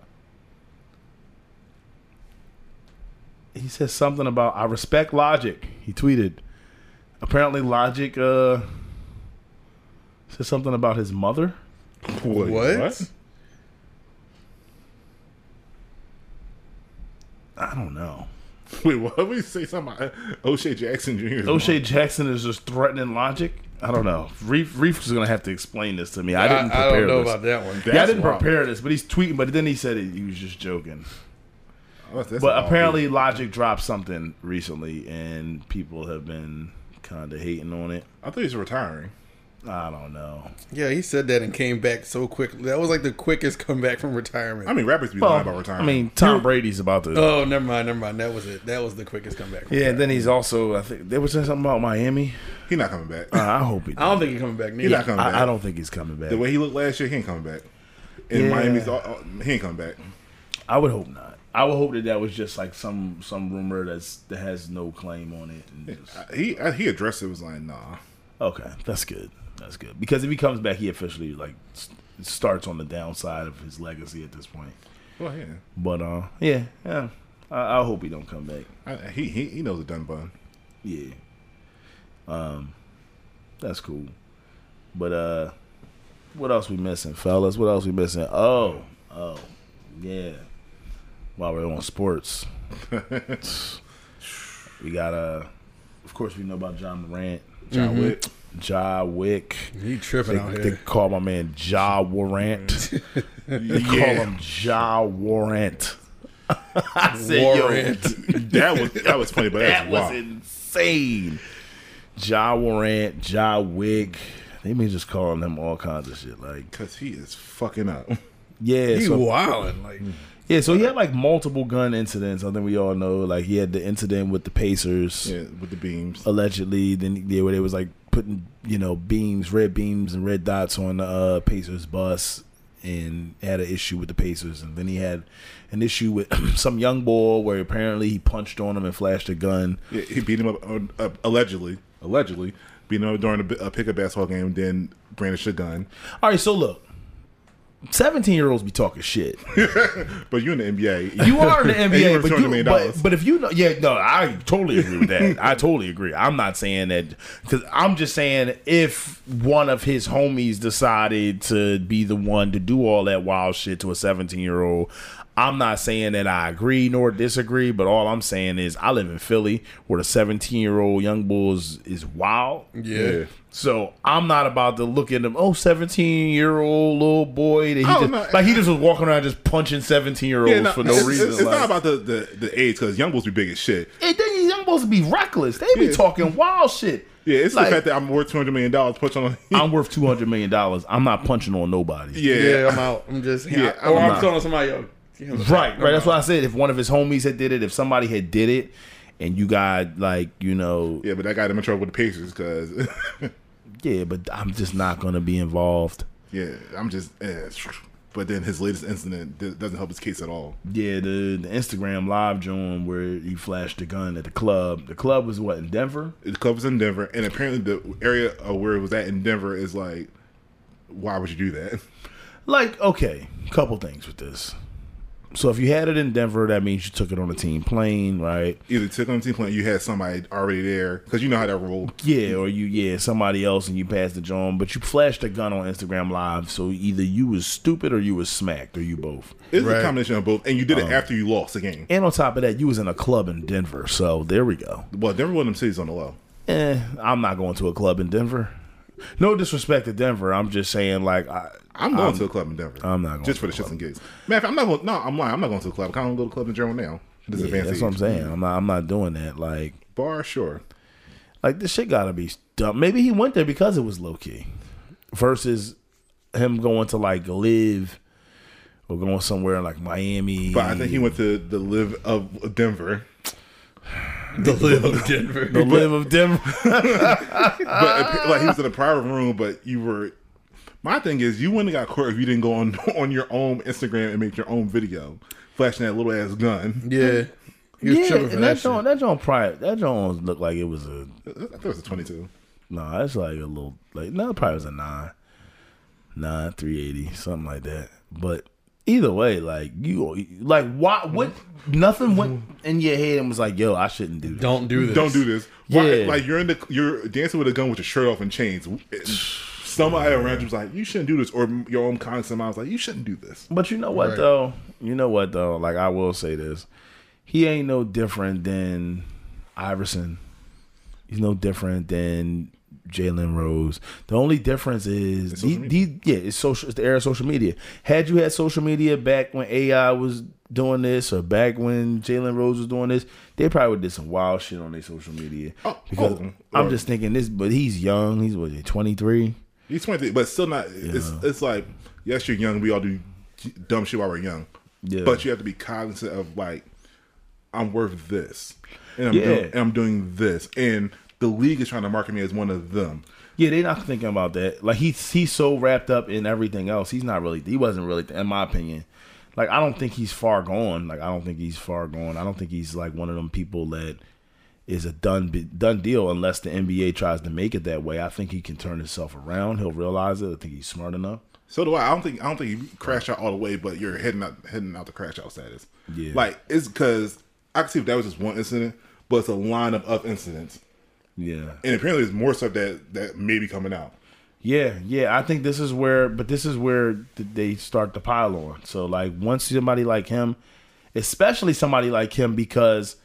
He said something about I respect Logic. He tweeted. Apparently Logic uh said something about his mother. Wait, What? I don't know. Wait, what? Did we say something about O'Shea Jackson Jr. O'Shea mom? Jackson is just threatening Logic. I don't know. Reef Reef is gonna have to explain this to me. I I, didn't I prepare don't know this. about that one. yeah, I didn't wild. prepare this, but he's tweeting. But then he said he, he was just joking. Oh, that's- that's but all apparently Logic dropped something recently, and people have been kind of hating on it. I thought he's retiring. I don't know. Yeah, he said that and came back so quickly. That was like the quickest comeback from retirement. I mean, rappers be Well, lying about retirement. I mean, Tom Brady's about to. oh, never mind, never mind. That was it. That was the quickest comeback. From yeah, and then he's also. I think they were saying something about Miami. He's not coming back. Uh, I hope he. I don't think he's coming back. He Neither. not coming back. I, I don't think he's coming back. The way he looked last year, he ain't coming back. In Yeah. Miami's, all- all- he ain't coming back. I would hope not. I would hope that that was just like some some rumor that's that has no claim on it. And just, He he addressed it. Was like, nah. okay, that's good. That's good because if he comes back, he officially like s- starts on the downside of his legacy at this point. Well, yeah. But uh, yeah, yeah. I, I hope he don't come back. I, he he he knows a done bun. Yeah. Um, that's cool. But uh, what else we missing, fellas? What else we missing? Oh, oh, yeah. While we're on sports, we got uh, of course we know about Ja Morant, John Wick. Ja Wick. He tripping They, out they call my man Ja Warrant. They call Yeah, him Ja Warrant. I said, yo, that was that was funny, but that was wild. insane. Ja Warrant, Ja Wick. They may just calling him all kinds of shit. Like, Cause he is fucking up. yeah, He so, wilding like yeah. So he had like multiple gun incidents. I think we all know. Like he had the incident with the Pacers, Yeah, with the beams. allegedly. Then yeah, where they was like putting you know beams, red beams and red dots on the uh, Pacers bus, and had an issue with the Pacers. And then he had an issue with some young boy where apparently he punched on him and flashed a gun. Yeah, he beat him up uh, allegedly. Allegedly beat him up during a, a pickup basketball game. Then brandished a gun. All right, so look, seventeen year olds be talking shit. But you in the NBA. You are in the NBA, but, you, but, but if you know, yeah, no, I totally agree with that. I totally agree. I'm not saying that because I'm just saying if one of his homies decided to be the one to do all that wild shit to a 17 year old. I'm not saying that I agree nor disagree, but all I'm saying is I live in Philly where the 17 year old young bulls is wild. yeah. So I'm not about to look at him. Oh, 17 year old little boy. That he Oh, just, no. like he just was walking around just punching 17 year olds Yeah, no, for no it's, reason. It's, it's like- not about the the, the age because young bulls be big as shit. And then young supposed to be reckless. They be Yeah. talking wild shit. Yeah, it's Like, the fact that I'm worth two hundred million dollars. Put on. I'm worth two hundred million dollars. I'm not punching on nobody. yeah, Yeah, I'm out. I'm just Yeah, or I'm I'm, not. telling somebody, yo, give him the Right, right. That's why I said if one of his homies had did it, if somebody had did it, and you got like you know, yeah, but that got him in trouble with the Pacers because yeah, but I'm just not gonna be involved. yeah, I'm just. Eh. But then his latest incident doesn't help his case at all. Yeah, the, the Instagram live joint where he flashed the gun at the club. The club was what in Denver. The club was in Denver, and apparently the area where it was at in Denver is like, why would you do that? Like, okay, couple things with this. So if you had it in Denver, that means you took it on a team plane, right? Either took on the team plan, you had somebody already there because you know how that roll. Yeah, or you yeah somebody else and you passed the joint, but you flashed a gun on Instagram Live. So either you was stupid or you was smacked or you both. It's a combination of both, and you did Um, it after you lost the game. And on top of that, you was in a club in Denver. So there we go. Well, Denver one of them cities on the low. Eh, I'm not going to a club in Denver. No disrespect to Denver. I'm just saying like I, I'm going um, to a club in Denver. I'm not going just to for the a shits and gigs. Man, I'm not going. No, I'm lying. I'm not going to a club. I don't go to clubs in general now. This yeah, advanced that's what I'm saying. I'm not I'm not doing that. Like Bar, sure. like this shit gotta be dumb. Maybe he went there because it was low key, versus him going to like live or going somewhere in like Miami. But I think he went to the live of Denver. The live of Denver. the live of Denver. But like he was in a private room, but you were. My thing is, you wouldn't have got caught if you didn't go on on your own Instagram and make your own video, flashing that little ass gun. yeah. He was yeah, tripping for and that, that shit. joint, that joint, probably that joint looked like it was a I thought it was a 22. no. That's like a little like no, it probably was a nine, nine three eighty something like that. But either way, like you, like why? What? Nothing went in your head and was like, "Yo, I shouldn't do this." Don't do this. Don't do this. Why, Yeah. Like you're in the you're dancing with a gun with your shirt off and chains. And somebody around you was like, "You shouldn't do this," or your own conscience mind was like, "You shouldn't do this." But you know what Right. though? You know what though? Like I will say this. He ain't no different than Iverson. He's no different than Jalen Rose. The only difference is It's social the, the, yeah, it's social. It's the era of social media. Had you had social media back when AI was doing this, or back when Jalen Rose was doing this, they probably would did some wild shit on their social media. Oh, because oh, I'm or- just thinking this, but he's young. He's what, 23. He's 23, but still not. It's it's like yes, you're young. We all do dumb shit while we're young. Yeah. But you have to be cognizant of like, I'm worth this, and I'm Yeah. doing, and I'm doing this, and the league is trying to market me as one of them. Yeah, they're not thinking about that. Like he's he's so wrapped up in everything else. He's not really. He wasn't really, in my opinion. Like I don't think he's far gone. Like I don't think he's far gone. I don't think he's like one of them people that is a done done deal unless the NBA tries to make it that way. I think he can turn himself around. He'll realize it. I think he's smart enough. So do I. I don't think I don't think you crash out all the way, but you're heading out heading out the crash out status. Yeah. Like it's because I can see if that was just one incident, but it's a lineup of incidents, Yeah. and apparently there's more stuff that that may be coming out. Yeah, yeah. I think this is where, but this is where they start to pile on. So, like, once somebody like him, especially somebody like him, because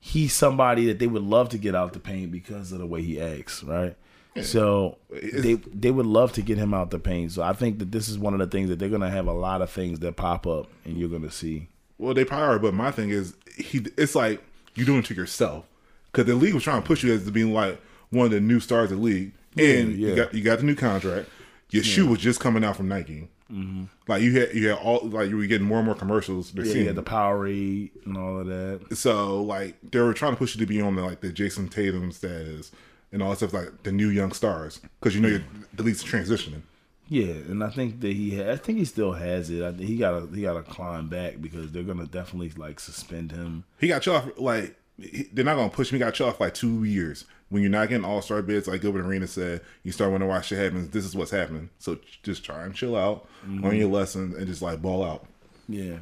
he's somebody that they would love to get out the paint because of the way he acts, right? So they they would love to get him out the paint. So I think that this is one of the things that they're gonna have a lot of things that pop up, and you're gonna see. Well, they probably are, but my thing is, he. It's like you're doing it to yourself because the league was trying to push you as to being like one of the new stars of the league, and yeah. you got you got the new contract. Your shoe was just coming out from Nike. Mm-hmm. Like you had you had all like you were getting more and more commercials. They're Yeah, seeing you the Powerade and all of that. so like they were trying to push you to be on the like the Jayson Tatum status and all that stuff like the new young stars because you know you're the league's transitioning. Yeah, and I think that he, ha- I think he still has it. I think he got to, he got to climb back because they're gonna definitely like suspend him. He got chill off like he- they're not gonna push him. He got chill off like two years when you're not getting all star bids. Like Gilbert Arena said, you start wondering why shit happens. This is what's happening. So just try and chill out, learn mm-hmm. your lessons, and just like ball out. Yeah.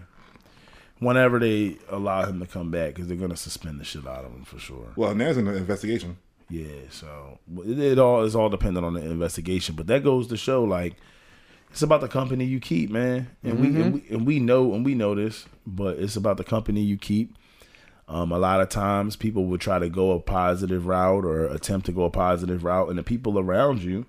Whenever they allow him to come back, because they're gonna suspend the shit out of him for sure. Well, there's an investigation. Yeah, so it, it all is all dependent on the investigation, but that goes to show like it's about the company you keep, man, and we mm-hmm. and we and we know and we know this, but it's about the company you keep. Um, a lot of times, people would try to go a positive route or attempt to go a positive route, and the people around you,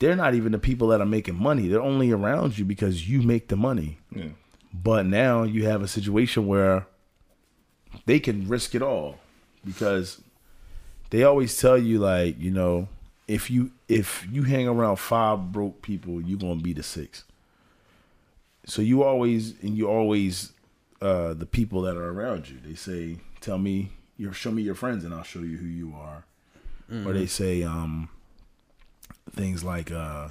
they're not even the people that are making money. They're only around you because you make the money. Yeah. But now you have a situation where they can risk it all because they always tell you like, you know, if you if you hang around five broke people, you're gonna be the sixth. So you always and you always uh the people that are around you. They say, Tell me your show me your friends and I'll show you who you are. Or they say um things like uh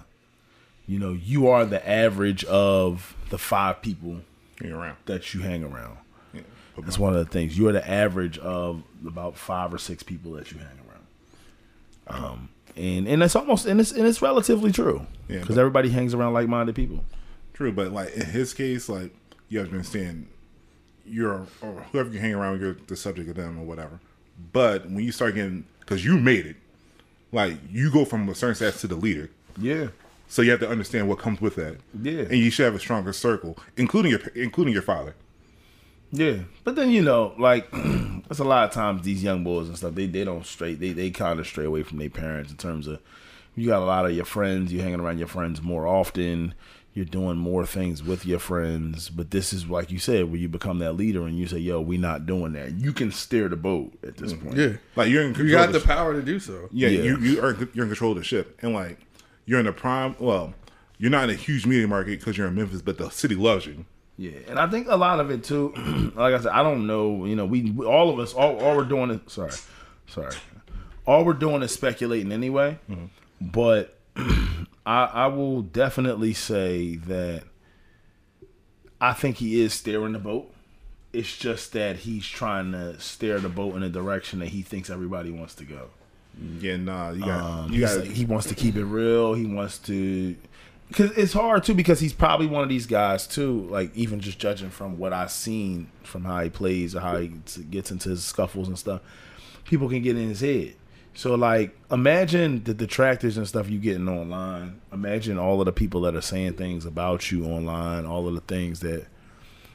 you know, you are the average of the five people around. that you hang around. Yeah. That's one of the things. You are the average of about five or six people that you hang around. Um, and and it's almost and it's and it's relatively true Yeah, because everybody hangs around like minded people. True, but like in his case, like you have to understand, you're or whoever you hang around, with, you're the subject of them or whatever. But when you start getting, because you made it, like you go from a certain status to the leader, Yeah, so you have to understand what comes with that. Yeah. and you should have a stronger circle, including your including your father. yeah. But then you know, like, there's a lot of times these young boys and stuff. They they don't straight. They they kind of stray away from their parents in terms of you got a lot of your friends. You hanging around your friends more often. You're doing more things with your friends, but this is like you said, where you become that leader and you say, "Yo, we not doing that." You can steer the boat at this mm, point. Yeah. Like you're in control. You got of the sh- power to do so. Yeah, Yeah. you you are you're in control of the ship, and like you're in the prime. Well, you're not in a huge media market because you're in Memphis, but the city loves you. Yeah, and I think a lot of it too. like I said, I don't know. You know, we, we all of us, all, all we're doing is sorry, sorry, all we're doing is speculating anyway. Mm-hmm. But I, I will definitely say that I think he is steering the boat. It's just that he's trying to steer the boat in a direction that he thinks everybody wants to go. Yeah, nah, you got Um, you got like- he wants to keep it real. He wants to, because it's hard too. Because he's probably one of these guys too. Like even just judging from what I've seen from how he plays or how he gets into his scuffles and stuff, people can get in his head. So like, imagine the detractors and stuff you getting online. Imagine all of the people that are saying things about you online. All of the things that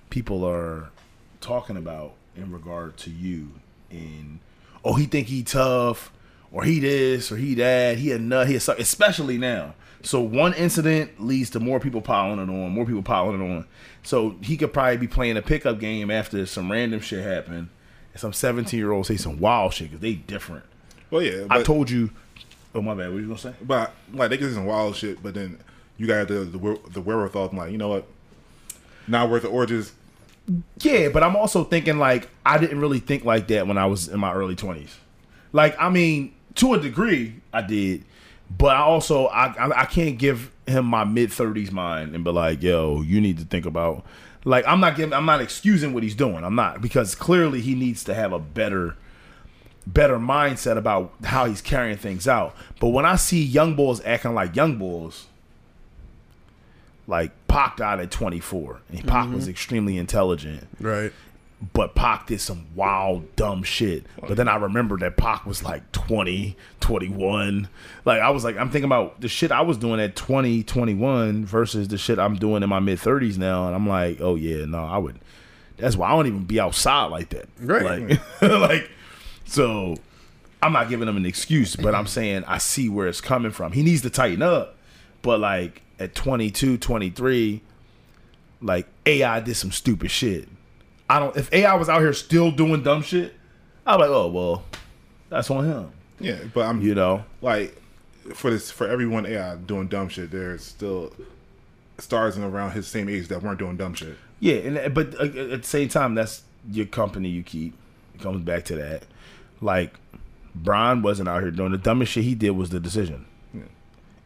people are talking about in regard to you. And oh, he think he tough, or he this or he that, he a nut, he a suck, especially now. So one incident leads to more people piling it on, more people piling it on. So he could probably be playing a pickup game after some random shit happened, and some seventeen year old say some wild shit because they different. Well, yeah, I but, told you. Oh my bad. What you gonna say? but like they get some wild shit, but then you got the the, the wherewithal. I'm like, you know what? Not worth the oranges. Yeah, but I'm also thinking like I didn't really think like that when I was in my early twenties. Like I mean, to a degree, I did, but I also I I, I can't give him my mid thirties mind and be like, yo, you need to think about. Like I'm not giving, I'm not excusing what he's doing. I'm not because clearly he needs to have a better, better mindset about how he's carrying things out. But when I see young bulls acting like young bulls, like Pac died at 24, and Pac was mm-hmm. extremely intelligent Right. but Pac did some wild, dumb shit. But then I remember that Pac was like 20, 21. Like, I was like, I'm thinking about the shit I was doing at 20, 21 versus the shit I'm doing in my mid 30s now. And I'm like, oh, yeah, no, I would. That's why I don't even be outside like that. Right. Like, like so I'm not giving him an excuse, but I'm saying I see where it's coming from. He needs to tighten up. But like at 22, 23, like AI did some stupid shit. I don't. If AI was out here still doing dumb shit, I'm like, oh well, that's on him. Yeah, but I'm You know. like for this for everyone AI doing dumb shit. There's still stars in around his same age that weren't doing dumb shit. Yeah, and but uh, at the same time, that's your company you keep. It comes back to that. Like, Bron wasn't out here doing the dumbest shit he did was the decision.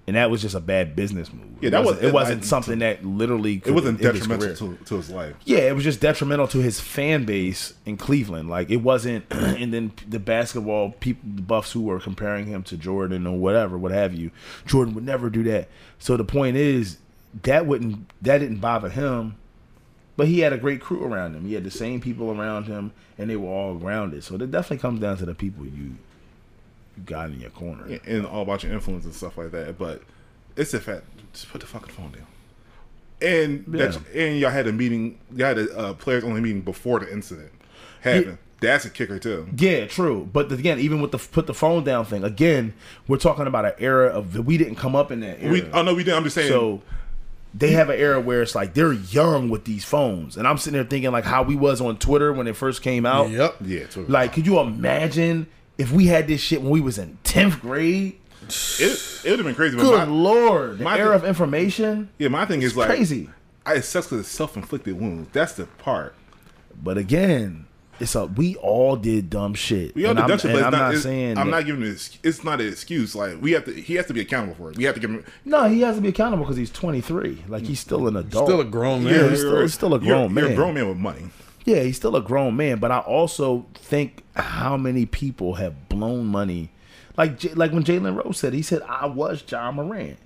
And that was just a bad business move. Yeah, that it wasn't, was- it wasn't I- something that literally. It wasn't could end his detrimental to, to his life. Yeah, it was just detrimental to his fan base in Cleveland. Like it wasn't, and then the basketball people, the buffs who were comparing him to Jordan or whatever, what have you. Jordan would never do that. So the point is, that wouldn't, that didn't bother him, but he had a great crew around him. He had the same people around him, and they were all grounded. So it definitely comes down to the people you, you got in your corner. and all about your influence and stuff like that. But it's a fact, just put the fucking phone down. And that's, and y'all had a meeting. Y'all had a uh, players only meeting before the incident happened. That's a kicker too. Yeah, true. But again, even with the put the phone down thing, again, we're talking about an era of we didn't come up in that era. We, oh no, we didn't. I'm just saying. So they have an era where it's like they're young with these phones, and I'm sitting there thinking like how we was on Twitter when it first came out. Yep. yeah, it's Like, could you imagine if we had this shit when we was in tenth grade? it, it would have been crazy. But Good my, lord, the my era thing- of information. yeah, my thing is like crazy. I it sucks because it's self inflicted wounds. That's the part. But again, it's a we all did dumb shit. We all did dumb shit, and but I'm not, not it's- saying I'm that- not giving it. It's not an excuse. Like we have to. He has to be accountable for it. We have to give him. No, he has to be accountable because he's 23. Like he's still an adult. Still a grown man. Yeah, he's still, he's still a you're- grown You're man. a grown man with money. Yeah, he's still a grown man, but I also think how many people have blown money, like like when Jalen Rose said, he said I was Ja Morant.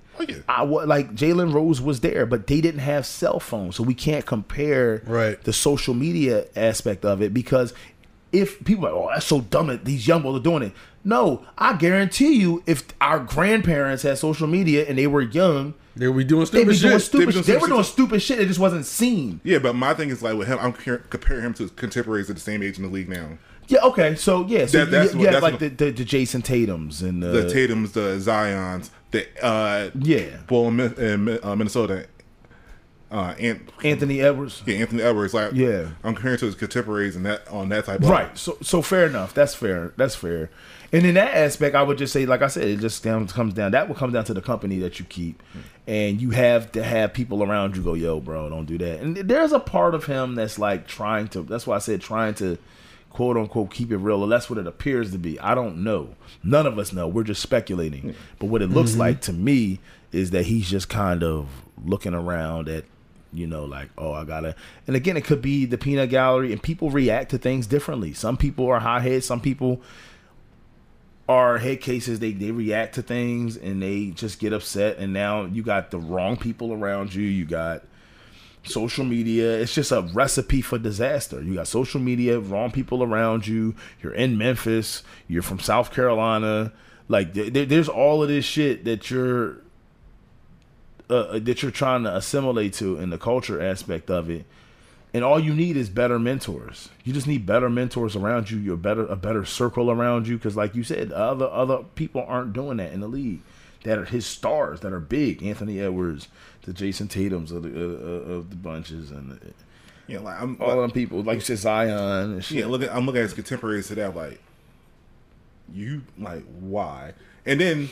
I was like Jalen Rose was there, but they didn't have cell phones, so we can't compare Right. the social media aspect of it because if people are like, oh, that's so dumb that these young boys are doing it. No, I guarantee you, if our grandparents had social media and they were young, They were doing stupid be doing shit. stupid. They doing they were doing stupid shit. It just wasn't seen. Yeah, but my thing is like with him, I'm comparing him to his contemporaries at the same age in the league now. Yeah. Okay. So yeah. So That- that's you, what- you that's like what- the, the the Jayson Tatum's and the, The Tatum's, the Zion's, the uh, yeah Bull in, uh, Minnesota, uh, Ant, Anthony Edwards. yeah, Anthony Edwards. Like, Yeah. I'm comparing to his contemporaries and that on that type. Of Right. So so fair enough. That's fair. That's fair. And in that aspect, I would just say, like I said, it just comes down. That will come down to the company that you keep, and you have to have people around you go, "Yo, bro, don't do that." And there's a part of him that's like trying to. That's why I said trying to, quote unquote, keep it real. Or that's what it appears to be. I don't know. None of us know. We're just speculating. Hmm. But what it looks mm-hmm. like to me is that he's just kind of looking around at you know, like, oh, I gotta. And again, it could be the peanut gallery, and people react to things differently. Some people are hot heads, some people are head cases. They they react to things and they just get upset. And now you got the wrong people around you. You got social media. It's just a recipe for disaster. You got social media, wrong people around you. You're in Memphis. You're from South Carolina. Like there, there- there's all of this shit that you're uh, that you're trying to assimilate to in the culture aspect of it. and all you need is better mentors. You just need better mentors around you. You're better a better circle around you because, like you said, other other people aren't doing that in the league. That are his stars that are big. Anthony Edwards, the Jayson Tatum's of the uh, of the bunches, and Yeah, like I'm. all them people. Like you said, Zion and shit. yeah, look at I'm looking at his contemporaries to that. Like, you like why? And then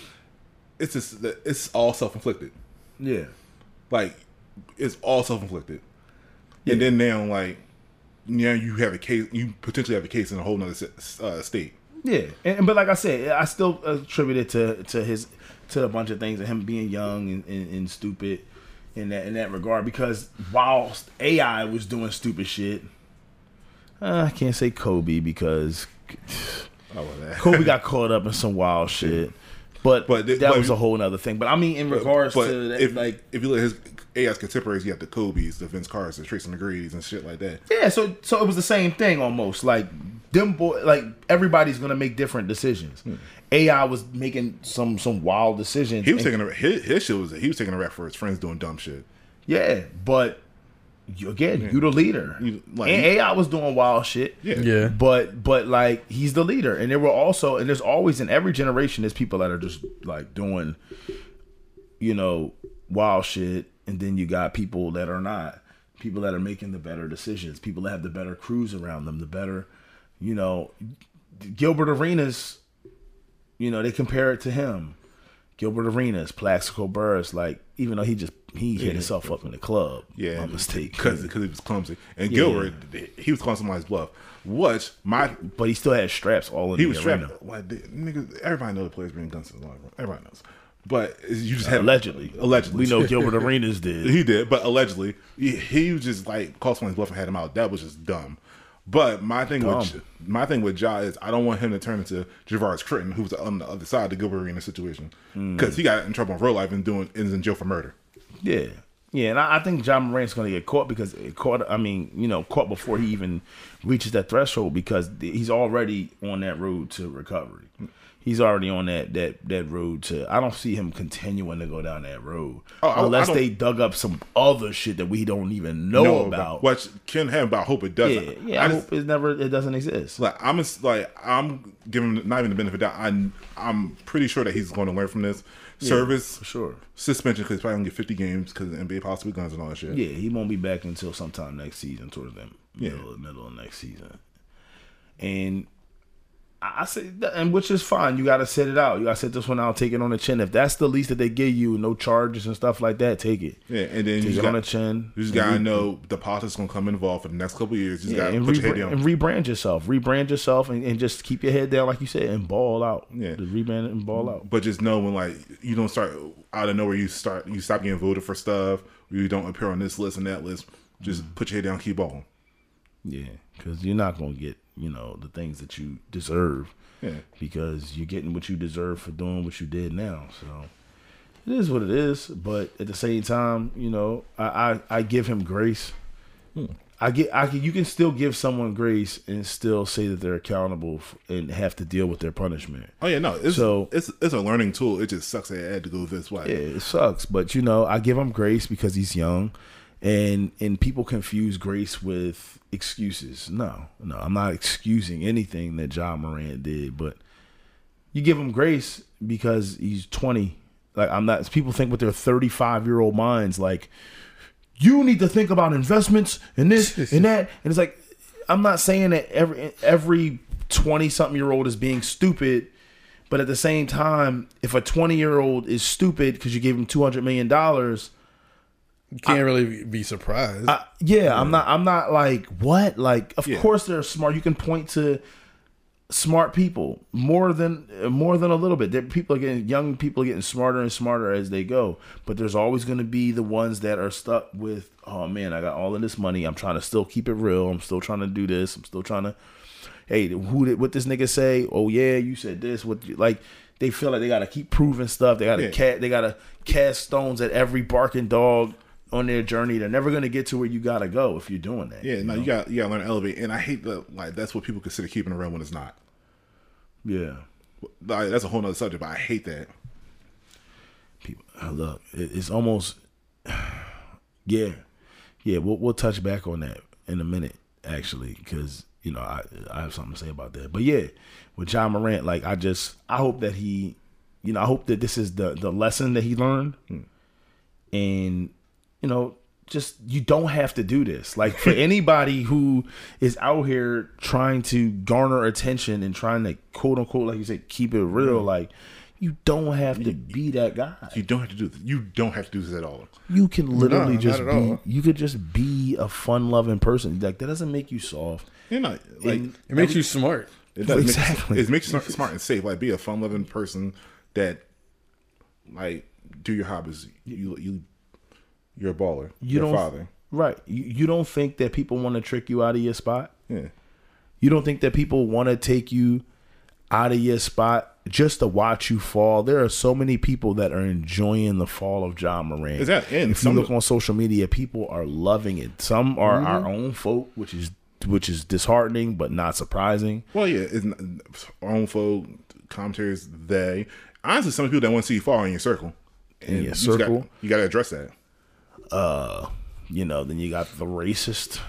it's just it's all self inflicted. yeah. Like, it's all self inflicted. And then now, like, now you have a case. You potentially have a case in a whole other uh, state. Yeah, and, but like I said, I still attribute it to to his to a bunch of things, and him being young and, and, and stupid in that in that regard. Because whilst AI was doing stupid shit, uh, I can't say Kobe because Oh, that. Kobe got caught up in some wild shit. But, But that but- was a whole other thing. But I mean, in regards But to that, if like if you look at his AI's contemporaries, you have the Kobe's, the Vince Carter's, the Tracy McGrady's, and shit like that. Yeah, so so it was the same thing almost. Like them boy, like everybody's gonna make different decisions. AI was making some some wild decisions. Hmm. He was taking a, his, his shit was he was taking a rap for his friends doing dumb shit. yeah, but you, again, you the leader. You- like- and AI was doing wild shit. Yeah. Yeah. But but like he's the leader, and there were also and there's always in every generation there's people that are just like doing, you know, wild shit, and then you got people that are not, people that are making the better decisions, people that have the better crews around them, the better, you know, Gilbert Arenas, you know, they compare it to him. Gilbert Arenas, Plaxico Burress, like even though he just he hit himself up in the club, Yeah, mistake, because because he was clumsy. And Yeah. Gilbert, he was calling somebody's bluff. Which my but he still had straps all in he was arena. strapped. Like niggas, everybody knows the players bring guns to the locker room. Everybody knows. But you just had Allegedly, allegedly, we know Gilbert Arenas did. He did, but allegedly, he, he was just like called someone's bluff and had him out. That was just dumb. But my thing with Dumb. my thing with Ja is I don't want him to turn into Javaris Critton, who's on the other side of the Gilbert Arena situation, mm. because he got in trouble in real life and doing is in jail for murder. Yeah. Yeah, and I, I think Ja Morant's going to get caught because it caught. I mean, you know, caught before he even reaches that threshold because he's already on that road to recovery. He's already on that that that road to. I don't see him continuing to go down that road Oh, I- I unless they dug up some other shit that we don't even know, No, about. Which can have, but I hope it doesn't. yeah, yeah. I, I just- hope it never it doesn't exist. like I'm like I'm giving not even the benefit of the doubt. I'm I'm pretty sure that he's going to learn from this service for sure. suspension because he's probably gonna get 50 games because NBA possibly guns and all that shit. Yeah, he won't be back until sometime next season, towards the Yeah. middle, middle of next season. And I say, and which is fine. You got to set it out. You got to set this one out, take it on the chin. If that's the least that they give you, no charges and stuff like that, take it. Yeah, and then you Take just it got, on the chin. You just gotta re- know the politics gonna come involved for the next couple of years. You just Yeah, gotta put your head rebrand, down. and rebrand yourself. Rebrand yourself and, and just keep your head down, like you said, and ball out. Yeah. Just rebrand it and ball out. but just know when like you don't start out of nowhere, you start you stop getting voted for stuff. You don't appear on this list and that list. Just Mm. put your head down, keep balling. Yeah, because you're not gonna get you know the things that you deserve. Yeah. because you're getting what you deserve for doing what you did now. So it is what it is. But at the same time, you know, I I, I give him grace. Hmm. I get I can, you can still give someone grace and still say that they're accountable f- and have to deal with their punishment. Oh yeah, no. It's So- it's it's a learning tool. It just sucks that it had to go this way. Yeah, it sucks, but you know, I give him grace because he's young, and and people confuse grace with excuses. No, no, I'm not excusing anything that Ja Morant did, but you give him grace because he's 20. Like I'm not. People think with their 35 year old minds, like you need to think about investments and this and that, and it's like I'm not saying that every every 20 something year old is being stupid. But at the same time, if a 20 year old is stupid because you gave him 200 million dollars, You can't really be surprised. I- yeah, I'm not. I'm not like what. Like, of Yeah. course they're smart. You can point to smart people more than more than a little bit. There, people are getting young people are getting smarter and smarter as they go. But there's always going to be the ones that are stuck with. Oh man, I got all of this money. I'm trying to still keep it real. I'm still trying to do this. I'm still trying to. Hey, who did what this nigga say? Oh yeah, you said this. What like? They feel like they got to keep proving stuff. They got to Yeah. cat. They got to cast stones at every barking dog on their journey. They're never going to get to where you got to go if you're doing that. Yeah, no, you got you got to learn to elevate. And I hate that like that's what people consider keeping around when it's not. Yeah. Like, that's a whole other subject, but I hate that. People, uh, look, it, it's almost, yeah, yeah. We'll we'll touch back on that. in a minute, actually, because you know I I have something to say about that. But yeah, with Ja Morant, like I just I hope that he, you know, I hope that this is the the lesson that he learned, and you know, just you don't have to do this. Like for anybody who is out here trying to garner attention and trying to quote unquote, like you said, keep it real, mm-hmm. like. You don't have to be that guy. You don't have to do this. You don't have to do this at all. You can literally not just be. all. You could just be a fun-loving person. Like that doesn't make you soft. You're not like And- It makes you smart. It does Exactly. Make, it makes you smart, smart and safe. Like be a fun loving person that like do your hobbies. You you you're a baller. You you're don't father. right. You, you don't think that people want to trick you out of your spot. Yeah. You don't think that people want to take you out of your spot just to watch you fall. There are so many people that are enjoying the fall of Ja Morant. Is that- and if you look on social media, people are loving it. Some are mm-hmm. our own folk, which is which is disheartening but not surprising. Well, yeah. It's not, our own folk commentaries. They honestly, some people that want to see you fall in your circle. In your you just got- circle? you got to address that. Uh, you know, then you got the racist.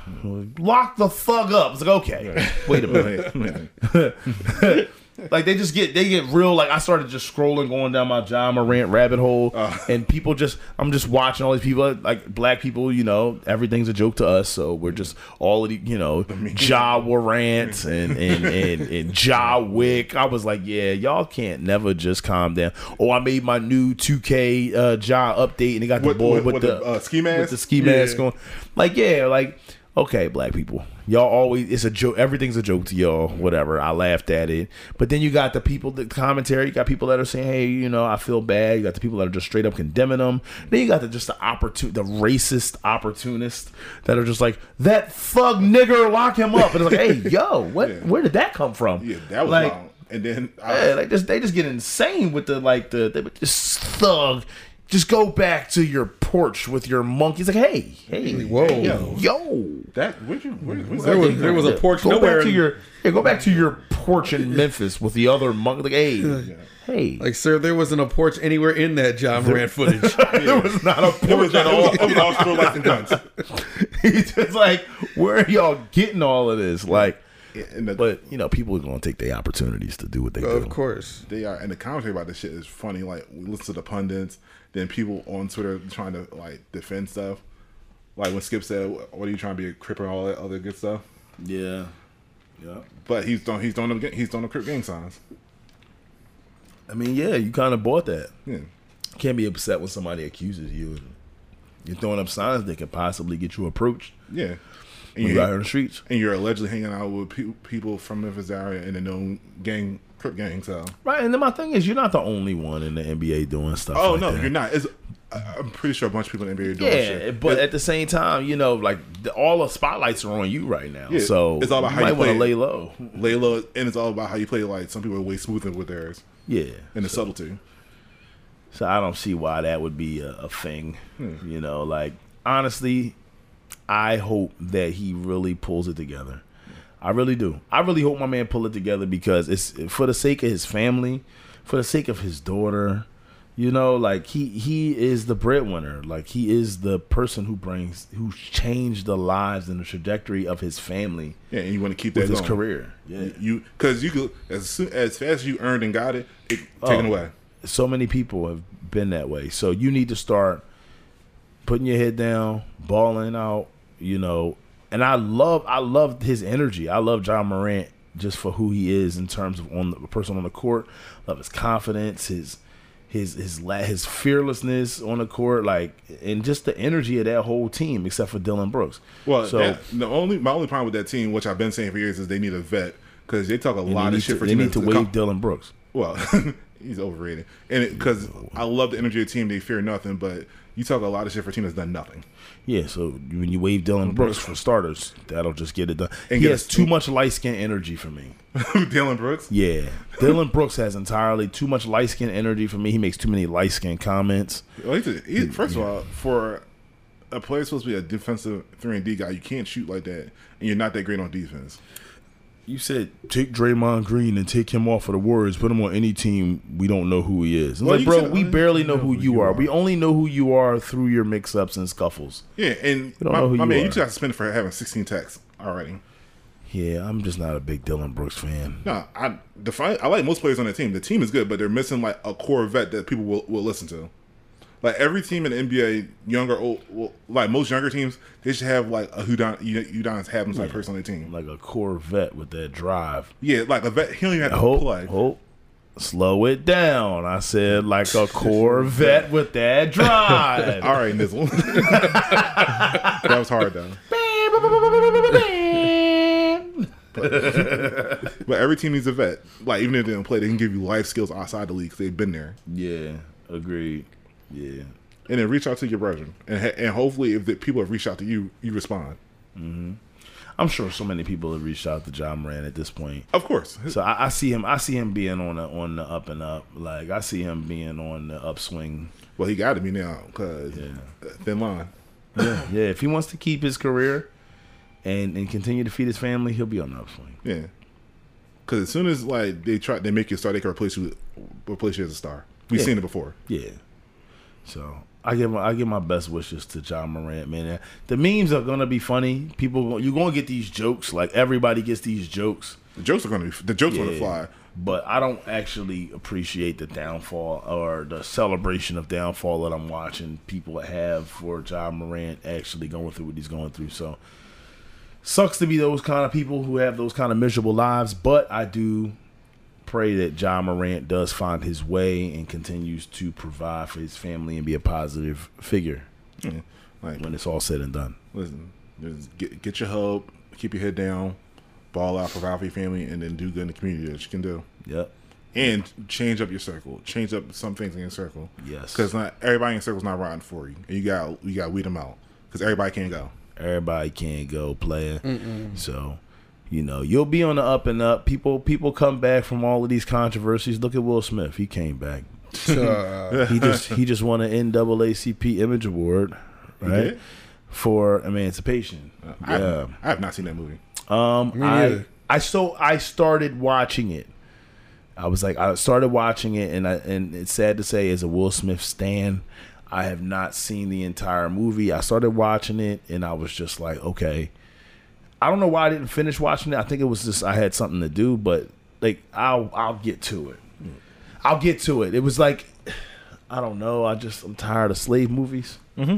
Lock the fuck up. It's like, okay, wait a minute. Like, they just get they get real like I started just scrolling going down my Ja Morant rabbit hole and people just I'm just watching all these people like black people you know everything's a joke to us so we're just all of the you know Ja Morant and and and, and Ja Wick. I was like yeah y'all can't never just calm down. Oh I made my new 2K uh, Ja update and they got the boy with- with, with the, the, uh, ski with the ski mask on. Like yeah like okay, black people, y'all always it's a joke. Everything's a joke to y'all. Whatever. I laughed at it, but then you got the people, the commentary. You got people that are saying, "Hey, you know, I feel bad." You got the people that are just straight up condemning them. Then you got the just the opportun, the racist opportunists that are just like that thug nigger, lock him up. And it's like, hey, yo, what? Where did that come from? yeah, that was like. And then uh, Yeah, like just they just get insane with the like the they just thug. Just go back to your porch with your monkeys. Like, hey, hey, Whoa. hey, yo, that where'd you, where, where's There that was there was a porch go nowhere. back to your yeah, go back to your porch in Memphis with the other monkey. Like, hey, hey, like, sir, there wasn't a porch anywhere in that Ja Morant footage. there was not a porch at all. it was all strobe lights and guns. He's just like, where are y'all getting all of this? Like, the, but you know, people are gonna take their opportunities to do what they do. of course. they are, and the commentary about this shit is funny. Like we listen to the pundits, then people on Twitter trying to like defend stuff. Like when Skip said, "What are you trying to be a cripper?" and all that other good stuff. Yeah, yeah. But he's throwing he's them, he's throwing the crip gang signs. I mean, yeah, you kind of bought that. Yeah. can't be upset when somebody accuses you. You're throwing up signs that could possibly get you approached Yeah. And, you, you're out here in the streets. and you're allegedly hanging out with pe- people from Memphis area in a known gang, crip gang. So, Right, and then my thing is, you're not the only one in the NBA doing stuff. oh like no, that. you're not. It's, I'm pretty sure a bunch of people in the NBA are doing Yeah, shit. but at the same time, you know, like the, all the spotlights are on you right now. Yeah, so it's all about you how might you want to play lay low. And it's all about how you play. Like some people are way smoother with theirs Yeah, and the subtlety. so I don't see why that would be a, a thing. Hmm. You know, like honestly, I hope that he really pulls it together. I really do. I really hope my man pull it together because it's for the sake of his family, for the sake of his daughter. You know, like he he is the breadwinner. Like he is the person who brings who changed the lives and the trajectory of his family Yeah, and you want to keep with that his going. career. Yeah. You because you could as soon as fast as you earned and got it, it Oh. taken away. so many people have been that way. So you need to start putting your head down, balling out, you know. And I love I love his energy. I love Ja Morant just for who he is in terms of on the person on the court. Love his confidence, his his his la- his fearlessness on the court, like and just the energy of that whole team, except for Dillon Brooks. Well, so that, the only my only problem with that team, which I've been saying for years, is they need a vet because they talk a lot of shit to, for they need to to waive Dillon Brooks. Well, he's overrated, and because I love the energy of the team, they fear nothing. But you talk a lot of shit for a team that's done nothing. Yeah, so when you wave Dillon Brooks for starters, that'll just get it done. And he has too much light skin energy for me. Dillon Brooks. Yeah, Dillon Brooks has entirely too much light skin energy for me. He makes too many light skin comments. Well, he's a, he, first of all, for a player supposed to be a defensive three and D guy, you can't shoot like that, and you're not that great on defense. You said take Draymond Green and take him off of the Warriors, put him on any team. We don't know who he is. Well, like, bro, we barely know who you are. We only know who you are through your mix-ups and scuffles. Yeah, and don't my, know who my you man, are. you just got suspended for having 16 texts already. Yeah, I'm just not a big Dillon Brooks fan. No, I define. I like most players on the team. The team is good, but they're missing like a core vet that people will, will listen to. Like every team in the NBA, younger, old, well, like most younger teams, they should have like a Udon, Udonis Haslem type person on the team. Like a Corvette with that drive. Yeah, like a vet. He don't even have to Hope, play. hope. Slow it down. I said like a Corvette with that drive. All right, Nizzle. that was hard though. But every team needs a vet. Like even if they don't play, they can give you life skills outside the league 'cause they've been there. yeah, agreed. Yeah. And then reach out to your brethren, and ha- and hopefully, if the people have reached out to you, you respond. Mm-hmm. I'm sure so many people have reached out to Ja Morant at this point. Of course, So I, I see him. I see him being on the on the up and up. Like I see him being on the upswing. well, he got to be now because Yeah. thin line. Yeah, yeah. If he wants to keep his career and and continue to feed his family, he'll be on the upswing. Yeah, because as soon as like they try, they make you a star, they can replace you, replace you as a star. We've Yeah. seen it before. Yeah. So I give my, I give my best wishes to Ja Morant, man. The memes are gonna be funny. People, you're gonna get these jokes. Like everybody gets these jokes. The jokes are going to be the jokes are gonna fly. But I don't actually appreciate the downfall or the celebration of downfall that I'm watching people have for Ja Morant actually going through what he's going through. So sucks to be those kind of people who have those kind of miserable lives. But I do pray that Ja Morant does find his way and continues to provide for his family and be a positive figure Yeah. Like when it's all said and done. listen, just get get your help, keep your head down, ball out, provide for your family, and then do good in the community that you can do. Yep. And change up your circle. Change up some things in your circle. Yes. Because not everybody in your circle's not riding for you, and you got you got weed them out. Because everybody can't go. everybody can't go player. So, you know, you'll be on the up and up. People people come back from all of these controversies. Look at Will Smith. He came back. He just he just won an NAACP Image Award, right? For Emancipation. I, yeah. I have not seen that movie. Um Me I. I so I started watching it. I was like I started watching it and I and it's sad to say as a Will Smith stan, I have not seen the entire movie. I started watching it and I was just like, okay. I don't know why I didn't finish watching it. I think it was just I had something to do, but like I'll I'll get to it. I'll get to it. It was like I don't know. I just I'm tired of slave movies. Mm-hmm.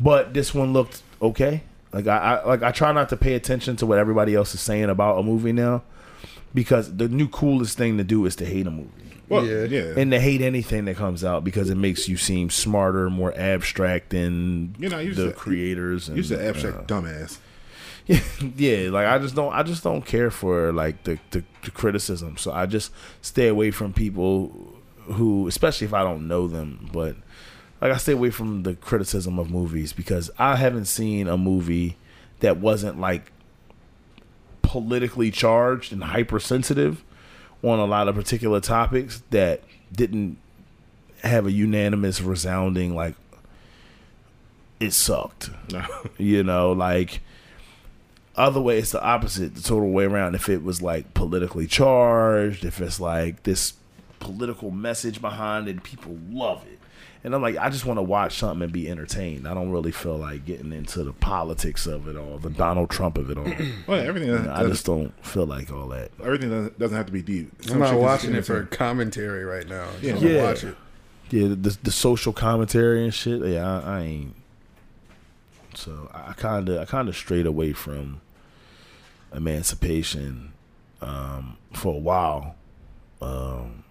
But this one looked okay. Like I, I like I try not to pay attention to what everybody else is saying about a movie now, because the new coolest thing to do is to hate a movie Well, Yeah. yeah, and to hate anything that comes out because it makes you seem smarter, more abstract than You know, the just- creators. And, You're just an abstract uh, dumbass. yeah, like I just don't I just don't care for like the, the, the criticism. So I just stay away from people who especially if I don't know them, but like I stay away from the criticism of movies because I haven't seen a movie that wasn't like politically charged and hypersensitive on a lot of particular topics that didn't have a unanimous resounding like it sucked. You know, like other way it's the opposite, the total way around. If it was like politically charged, if it's like this political message behind it, people love it. And I'm like, I just want to watch something and be entertained. I don't really feel like getting into the politics of it all, the Donald Trump of it all. Well, everything. I doesn't- just don't feel like all that. everything doesn't, doesn't have to be deep. I'm not watching it for commentary right now. Yeah. Yeah, Yeah. watch it. Yeah, the the social commentary and shit. Yeah, I, I ain't. So I kind of I kind of strayed away from emancipation um, for a while um,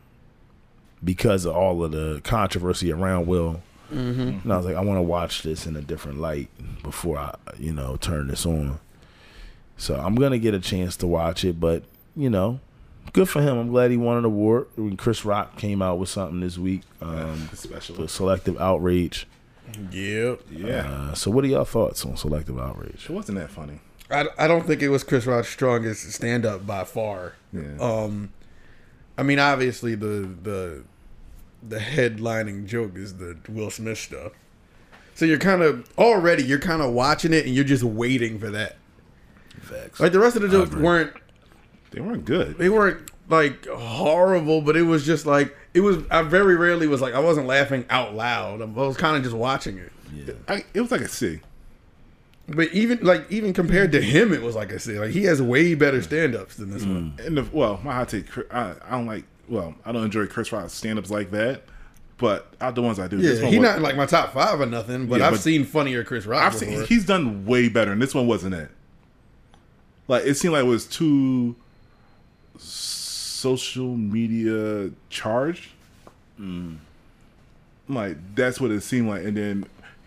because of all of the controversy around Will. Mm-hmm. And I was like, I want to watch this in a different light before I, you know, turn this on. So I'm gonna get a chance to watch it, but you know, good for him. I'm glad he won an award. When Chris Rock came out with something this week, um, Special. the Selective Outrage. Yep. Yeah, Uh, so, what are y'all thoughts on Selective Outrage? it wasn't that funny. I, I don't think it was Chris Rock's strongest stand up by far. Yeah. Um, I mean, obviously the the the headlining joke is the Will Smith stuff. So you're kind of already you're kind of watching it and you're just waiting for that. Facts. Like the rest of the jokes weren't They weren't good. they weren't like horrible, but it was just like it was. I very rarely was like I wasn't laughing out loud. I was kind of just watching it. I, it was like a C. But even like even compared to mm. him, it was like I said, like he has way better mm. stand ups than this mm. one. And the, well, my hot take, I, I don't like. Well, I don't enjoy Chris Rock's stand ups like that. But out the ones I do, Yeah, he's not like my top five or nothing, but Yeah, I've but- seen funnier Chris Rock. I've before. seen he's done way better, and this one wasn't it. Like it seemed like it was too social media charged. Like that's what it seemed like, and then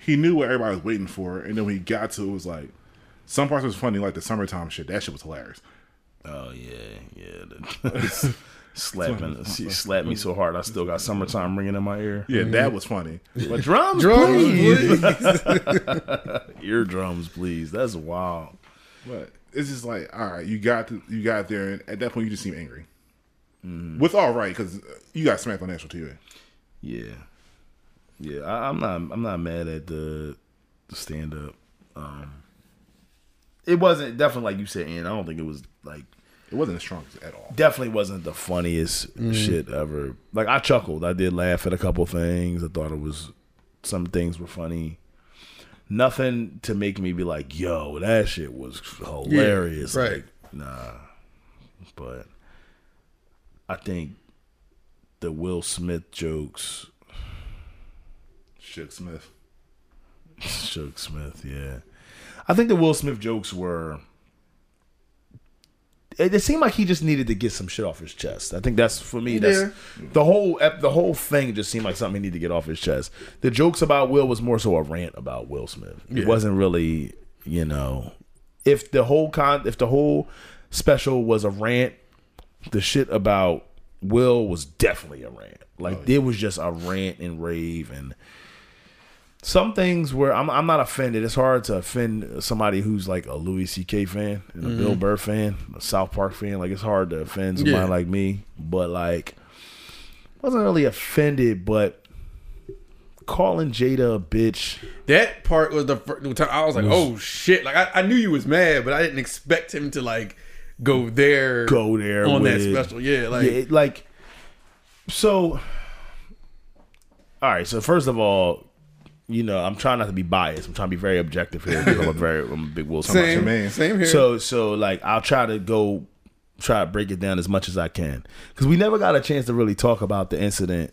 he knew what everybody was waiting for, and then when he got to it, it was like some parts was funny, like the summertime shit. That shit was hilarious. Oh yeah, yeah. The, slapping, she slapped me so hard. I still got summertime ringing in my ear. Yeah, that mm-hmm. was funny. But Drums, Drums, please. please. Eardrums, please. That's wild. But it's just like, all right, you got to, you got there, and at that point, you just seem angry. Mm-hmm. With all right, because you got smacked on national TV. Yeah, yeah. I, I'm not. I'm not mad at the, the stand up. Um, it wasn't definitely like you said, and I don't think it was like It wasn't as strong at all. definitely wasn't the funniest shit ever. Like I chuckled. I did laugh at a couple things. I thought it was some things were funny. Nothing to make me be like, "Yo, that shit was hilarious." right. Like, nah. But I think the Will Smith jokes, Shook Smith. Shook Smith, yeah. I think the Will Smith jokes were. It, it seemed like he just needed to get some shit off his chest. I think that's for me. That's Yeah. the whole the whole thing just seemed like something he needed to get off his chest. The jokes about Will was more so a rant about Will Smith. It Yeah. wasn't really, you know, if the whole con if the whole special was a rant, the shit about Will was definitely a rant. Like oh, it was just a rant and rave and some things where I'm I'm not offended. It's hard to offend somebody who's like a Louis C.K. fan and a Bill mm-hmm. Burr fan, a South Park fan. Like it's hard to offend somebody Yeah. like me. But like, wasn't really offended, but calling Jada a bitch. That part was the first time I was like, "Oh shit!" Like I, I knew you was mad, but I didn't expect him to like go there, Go there on with- that special. Yeah, like yeah, like so. All right, so first of all, you know, I'm trying not to be biased. I'm trying to be very objective here. I'm a very, I'm a big Will Smith same, man. same here. So so like I'll try to go try to break it down as much as I can because we never got a chance to really talk about the incident.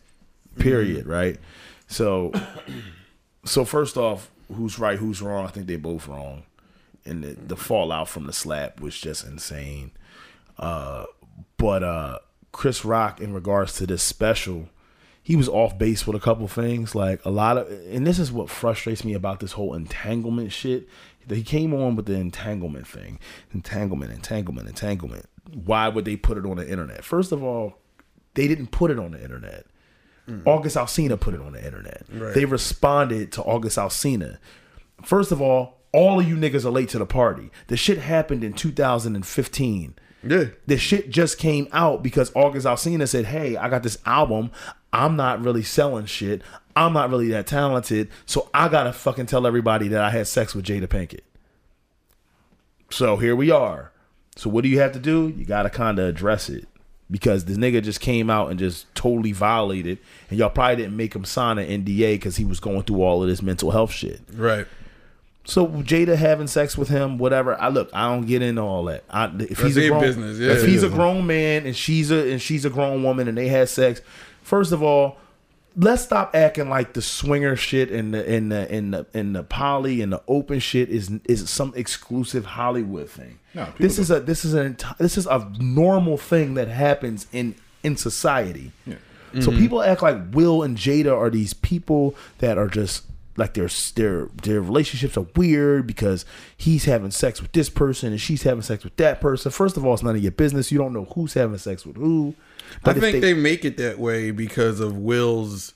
Period. Right. So so first off, who's right? Who's wrong? I think they're both wrong, and the, the fallout from the slap was just insane. Uh, but uh, Chris Rock, in regards to this special, he was off base with a couple things. Like a lot of, and this is what frustrates me about this whole entanglement shit. He came on with the entanglement thing, entanglement, entanglement, entanglement. Why would they put it on the internet? First of all, they didn't put it on the internet. Mm. August Alsina put it on the internet. Right. They responded to August Alsina. First of all, all of you niggas are late to the party. The shit happened in 2015. Yeah, The shit just came out because August Alsina said, "Hey, I got this album. I'm not really selling shit. I'm not really that talented, so I gotta fucking tell everybody that I had sex with Jada Pinkett." So here we are. So what do you have to do? You gotta kind of address it because this nigga just came out and just totally violated, and y'all probably didn't make him sign an NDA because he was going through all of this mental health shit. right. So Jada having sex with him, whatever. I look, I don't get into all that. I, if he's a grown, business, yeah. if he's a grown man and she's a and she's a grown woman and they had sex, first of all, let's stop acting like the swinger shit and the and the and the and the poly and the open shit is is some exclusive Hollywood thing. No, people this is a this is an enti- this is a normal thing that happens in in society. Yeah. So mm-hmm. people act like Will and Jada are these people that are just like their their their relationships are weird because he's having sex with this person and she's having sex with that person. First of all, it's none of your business. You don't know who's having sex with who. I think they, make it that way because of Will's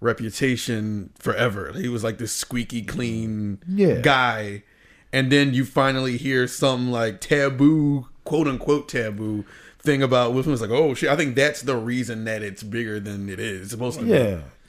reputation forever. He was like this squeaky clean Yeah. guy. And then you finally hear some like taboo, quote unquote taboo thing about Will Smith. It's like, oh shit. I think that's the reason that it's bigger than it is. It's supposed to be.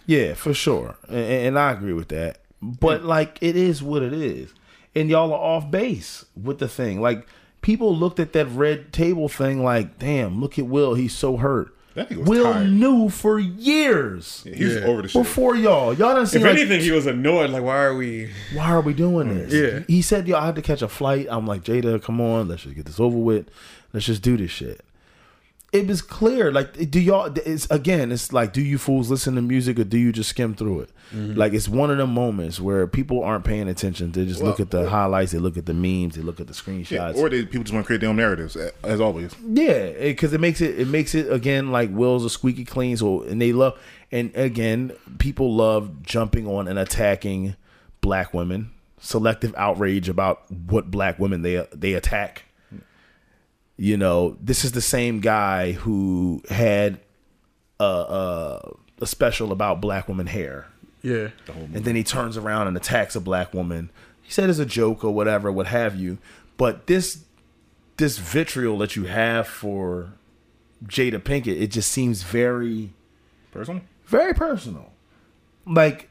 Yeah, yeah, for sure, and, and I agree with that. But like, it is what it is, and y'all are off base with the thing. Like, people looked at that red table thing like, damn, look at Will, he's so hurt. That nigga was Will tired. knew for years He's Yeah. over the shit. before y'all. Y'all didn't see If like, anything, he was annoyed. Like, why are we? why are we doing this? Yeah. He said, yo, I had to catch a flight. I'm like, Jada, come on, let's just get this over with. Let's just do this shit. It was clear. Like, do y'all, it's again, it's like, do you fools listen to music or do you just skim through it? Mm-hmm. Like, it's one of the moments where people aren't paying attention. They just look at the highlights, they look at the memes, they look at the screenshots. Yeah, or they, people just want to create their own narratives, as always. Yeah, because it, makes it it makes it again like Will's a squeaky clean. So and they love and again people love jumping on and attacking black women. Selective outrage about what black women they they attack. You know, this is the same guy who had a a, a special about black woman hair Yeah. and then he turns around and attacks a black woman. He said it's a joke or whatever, what have you. But this this vitriol that you have for Jada Pinkett, it just seems very personal. very personal. Like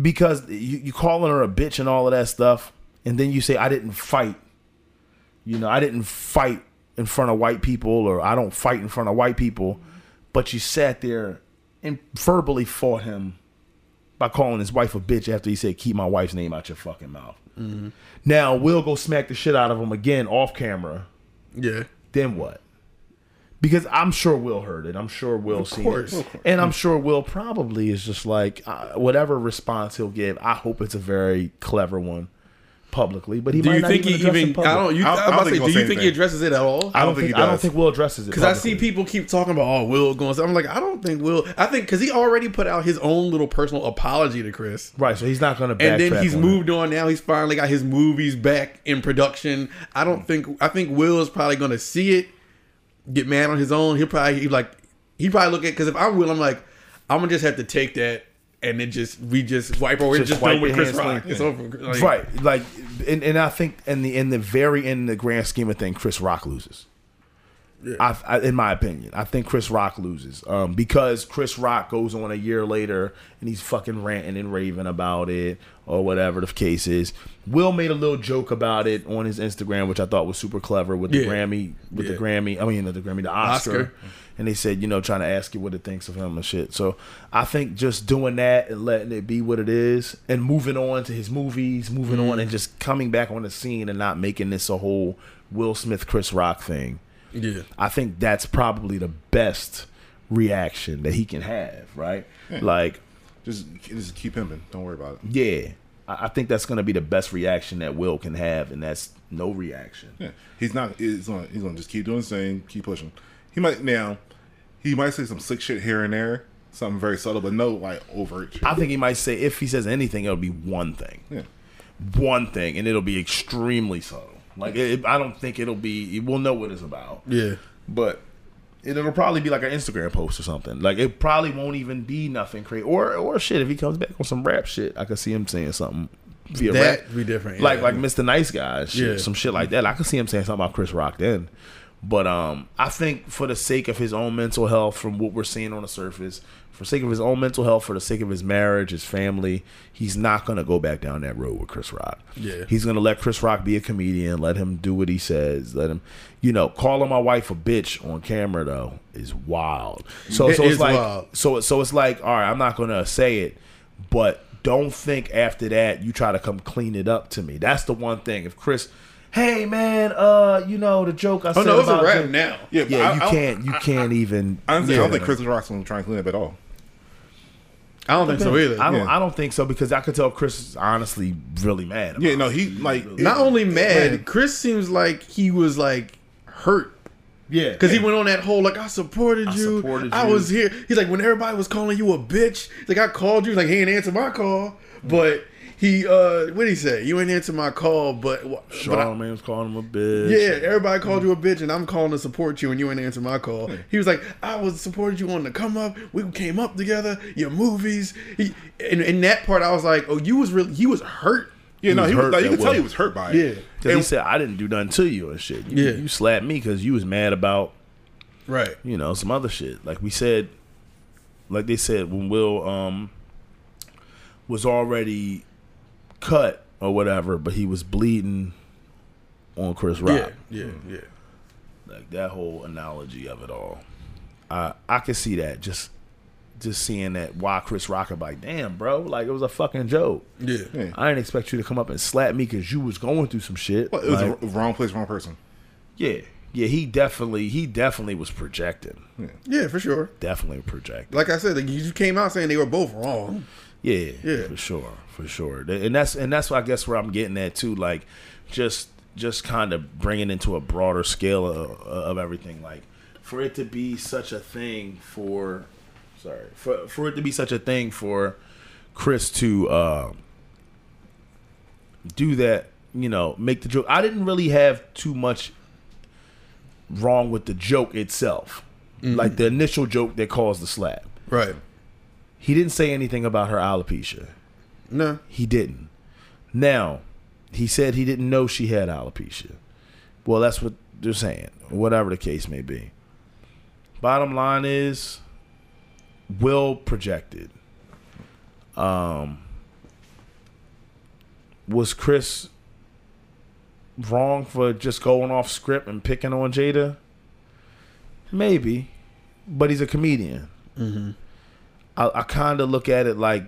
because you you calling her a bitch and all of that stuff, and then you say I didn't fight. You know, I didn't fight in front of white people, or I don't fight in front of white people. But you sat there and verbally fought him by calling his wife a bitch after he said, "Keep my wife's name out your fucking mouth." Now we'll go smack the shit out of him again off camera. Yeah. Then what? Because I'm sure Will heard it. I'm sure Will seen course. it, and I'm sure Will probably is just like uh, whatever response he'll give. I hope it's a very clever one publicly. But he Do might you not think he even? I don't. You, I I, don't- am I don't about to think say, he'll do you say think he addresses it at all? I don't I don't think think he I don't think Will addresses it Because I see people keep talking about oh Will going. So I'm like I don't think Will. I think because he already put out his own little personal apology to Chris. right. So he's not going to. And then he's moved on now. He's finally got his movies back in production. I don't hmm. think I think Will is probably going to see it, get mad on his own. He'll probably he like he probably look at because if I'm Will, I'm like I'm gonna just have to take that and then just we just wipe over. Just Just, just wipe done with Chris Rock. It's over. Like, right. Like, and, and I think in the in the very end, in the grand scheme of things, Chris Rock loses. I, I, in my opinion, I think Chris Rock loses um, because Chris Rock goes on a year later and he's fucking ranting and raving about it or whatever the case is. Will made a little joke about it on his Instagram, which I thought was super clever with the Yeah. Grammy, with the Grammy. I mean, the Grammy, the Oscar. Oscar. And they said, you know, trying to ask you what it thinks of him and shit. So I think just doing that and letting it be what it is and moving on to his movies, moving on mm-hmm. and just coming back on the scene and not making this a whole Will Smith, Chris Rock thing. Yeah. I think that's probably the best reaction that he can have, right? Like, just just keep pimping. Don't worry about it. yeah, I, I think that's going to be the best reaction that Will can have, and that's no reaction. Yeah, he's not. He's gonna. He's gonna just keep doing the same. Keep pushing. He might now. He might say some slick shit here and there, something very subtle, but no like overt shit. I think he might say if he says anything, it'll be one thing, yeah. one thing, and it'll be extremely subtle. Like, it, I don't think it'll be. We'll know what it's about. Yeah. but it, it'll probably be like an Instagram post or something. Like it probably won't even be nothing crazy. Or or shit, if he comes back on some rap shit, I could see him saying something via That rap. be different. Like yeah. like Mr. Nice Guy, shit, Yeah. some shit like that. I could see him saying something about Chris Rock then. But um, I think for the sake of his own mental health, from what we're seeing on the surface, for sake of his own mental health, for the sake of his marriage, his family, he's not gonna go back down that road with Chris Rock. Yeah. he's gonna let Chris Rock be a comedian, let him do what he says, let him, you know, calling my wife a bitch on camera though is wild. So It so it's like wild. so so it's like all right, I'm not gonna say it, but don't think after that you try to come clean it up to me. That's the one thing. If Chris, hey man, uh, you know the joke I Oh said no, it's a about rap Jay- now. Yeah, but Yeah, I, you I, can't you can't even. Honestly, I don't think Chris Rock's gonna try and clean up at all. I don't think so either. I don't. Yeah. I don't think so because I could tell Chris is honestly really mad. About Yeah, no, he like Not only mad, Man. Chris seems like he was like hurt yeah, because he went on that whole like I supported I you, supported I you. was here. He's like when everybody was calling you a bitch, he's like I called you, like he didn't answer my call, but he uh what did he say? You ain't answer my call, but but I, Charlamagne was calling him a bitch. yeah, everybody called you a bitch, and I'm calling to support you, and you ain't answer my call. He was like, I was supported you on the come up. We came up together. Your movies, he, and in that part, I was like, oh, you was really, he was hurt. yeah, no, was he was like you could tell he was hurt by it. Yeah. because he said I didn't do nothing to you and shit. You, Yeah. you slapped me because you was mad about Right. you know some other shit. Like we said, like they said when Will um was already cut or whatever, but he was bleeding on Chris Rock. Yeah, yeah, mm. yeah. Like that whole analogy of it all. I I can see that just just seeing that why Chris Rock is like, damn, bro, like it was a fucking joke. Yeah. Yeah. I didn't expect you to come up and slap me because you was going through some shit. Well, it was Like, the wrong place, wrong person. yeah, yeah. He definitely, he definitely was projecting. Yeah, for sure. Definitely projecting. Like I said, like, you came out saying they were both wrong. Yeah, Yeah. for sure, for sure. And that's and that's I guess where I'm getting at too. Like, just just kind of bringing into a broader scale of, of everything. Like, for it to be such a thing for, sorry, for for it to be such a thing for Chris to uh, do that. You know, make the joke. I didn't really have too much wrong with the joke itself. Like the initial joke that caused the slap. Right. He didn't say anything about her alopecia. No. He didn't. Now, he said he didn't know she had alopecia. Well, that's what they're saying, whatever the case may be. Bottom line is, Will projected. Um, was Chris wrong for just going off script and picking on Jada? Maybe, but he's a comedian. I, I kind of look at it like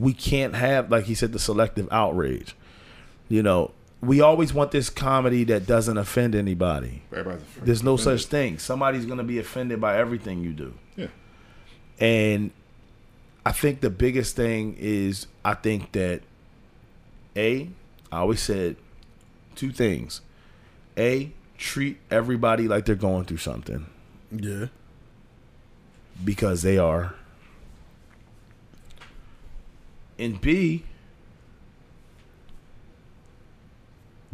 we can't have, like he said, the selective outrage. You know, we always want this comedy that doesn't offend anybody. Everybody's There's no such thing. Somebody's going to be offended by everything you do. Yeah. And I think the biggest thing is I think that A, I always said two things. A, treat everybody like they're going through something Yeah. because they are. And B,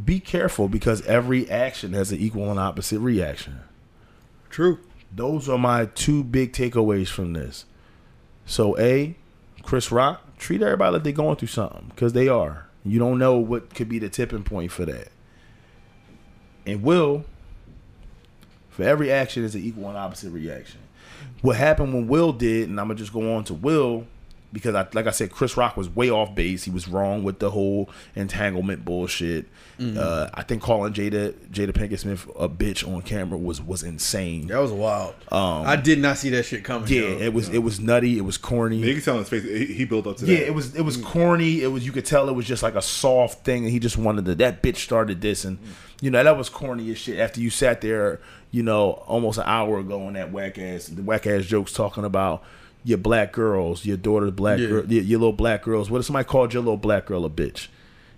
be careful because every action has an equal and opposite reaction. True. Those are my two big takeaways from this. So, A, Chris Rock, treat everybody like they're going through something because they are. You don't know what could be the tipping point for that. And Will, for every action is an equal and opposite reaction. What happened when Will did, and I'm gonna just go on to Will, because I, like I said, Chris Rock was way off base. He was wrong with the whole entanglement bullshit. Uh, I think calling Jada Jada Pinkett Smith a bitch on camera was was insane. That was wild. Um, I did not see that shit coming. Yeah, yo. it was it was nutty. It was corny. You can tell in his face, he, he built up to Yeah, that. it was it was corny. It was you could tell it was just like a soft thing, and he just wanted to. That bitch started this, and you know that was corny as shit. After you sat there, you know, almost an hour ago on that whack ass, the whack ass jokes talking about your black girls, your daughter's black Yeah. girl, your, your little black girls. What if somebody called your little black girl a bitch?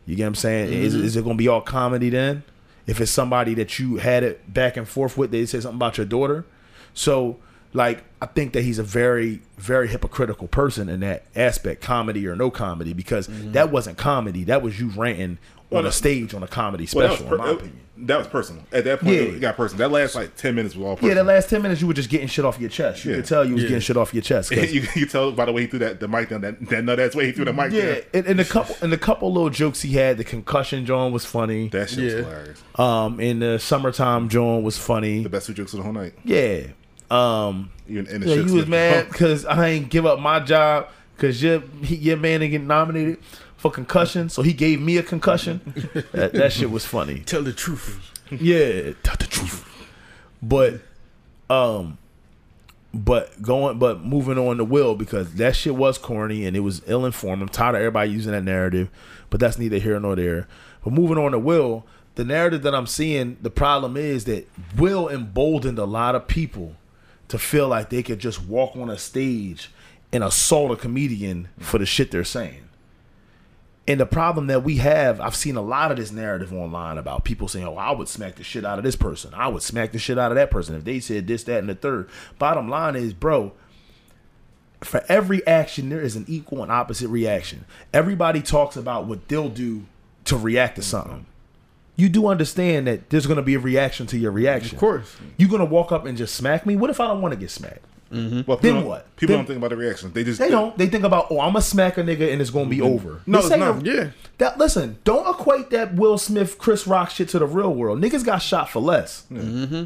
You get what I'm saying? Is, mm-hmm. is it gonna be all comedy then? If it's somebody that you had it back and forth with, they say something about your daughter. So, like, I think that he's a very, very hypocritical person in that aspect, comedy or no comedy, because mm-hmm. that wasn't comedy. That was you ranting Well, on a stage on a comedy Well, that special, in my opinion. That was personal. At that point, Yeah. it got personal. That last like ten minutes was all personal. Yeah, the last ten minutes you were just getting shit off your chest. You Yeah. could tell you was Yeah. getting shit off your chest. you, you can tell by the way he threw that the mic down. That that nut ass way he threw the mic yeah, down. and, and a couple and a couple little jokes he had. The concussion John was funny. That shit Yeah. was hilarious. Um, and the summertime John was funny. The best two jokes of the whole night. Yeah. Um, Even in the yeah, shit you was mad because I ain't give up my job because your he, your man didn't get nominated for concussion, so he gave me a concussion. that, that shit was funny. Tell the truth. Yeah, tell the truth. But, um, but going, but moving on to Will because that shit was corny and it was ill informed. I'm tired of everybody using that narrative, but that's neither here nor there. But moving on to Will, the narrative that I'm seeing, the problem is that Will emboldened a lot of people to feel like they could just walk on a stage and assault a comedian for the shit they're saying. And the problem that we have, I've seen a lot of this narrative online about people saying, "Oh, I would smack the shit out of this person. I would smack the shit out of that person if they said this, that, and the third. Bottom line is, bro, for every action there is an equal and opposite reaction. Everybody talks about what they'll do to react to mm-hmm. something. You do understand that there's going to be a reaction to your reaction. Of course. You're going to walk up and just smack me? What if I don't want to get smacked? Well, Then what? People Then- don't think about the reaction. They just They don't. They think about, oh, I'm gonna smack a nigga and it's gonna be over. No, it's not. a- Yeah. That listen, don't equate that Will Smith, Chris Rock shit to the real world. Niggas got shot for less. Mm-hmm.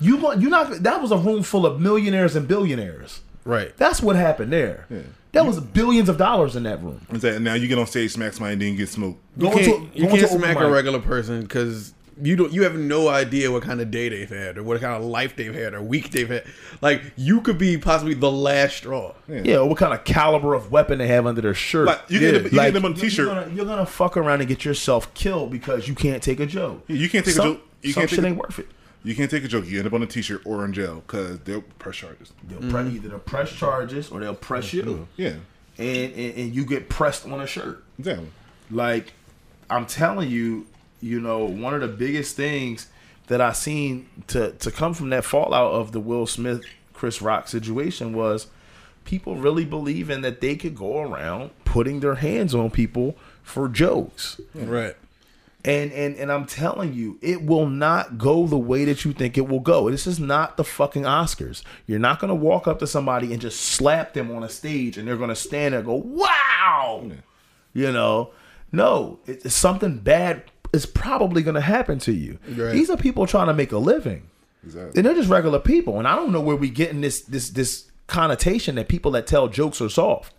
You want you not that was a room full of millionaires and billionaires. Right. That's what happened there. Yeah. That was billions of dollars in that room. Is that now you get on stage, smack somebody, and then get smoked. You Going can't, to- you can't to smack a regular person because you don't you have no idea what kind of day they've had or what kind of life they've had or week they've had. Like you could be possibly the last straw. Yeah, or what kind of caliber of weapon they have under their shirt. Like you Yeah, get them, you Like, get them on a you're t-shirt. gonna, you're gonna fuck around and get yourself killed because you can't take a joke. You can't take some, a joke. You some can't shit take a, ain't worth it. You can't take a joke. You end up on a t-shirt or in jail because they'll press charges. They'll Mm-hmm. press either they'll press charges or they'll press you, Yeah, and, and and you get pressed on a shirt. exactly. Like I'm telling you, you know, one of the biggest things that I seen to to come from that fallout of the Will Smith Chris Rock situation was people really believing that they could go around putting their hands on people for jokes. Right. And and and I'm telling you, it will not go the way that you think it will go. This is not the fucking Oscars. You're not gonna walk up to somebody and just slap them on a stage and they're gonna stand there and go, Wow. You know, no, it- it's something bad is probably gonna happen to you. Right. These are people trying to make a living. Exactly. And they're just regular people. And I don't know where we getting this this this connotation that people that tell jokes are soft.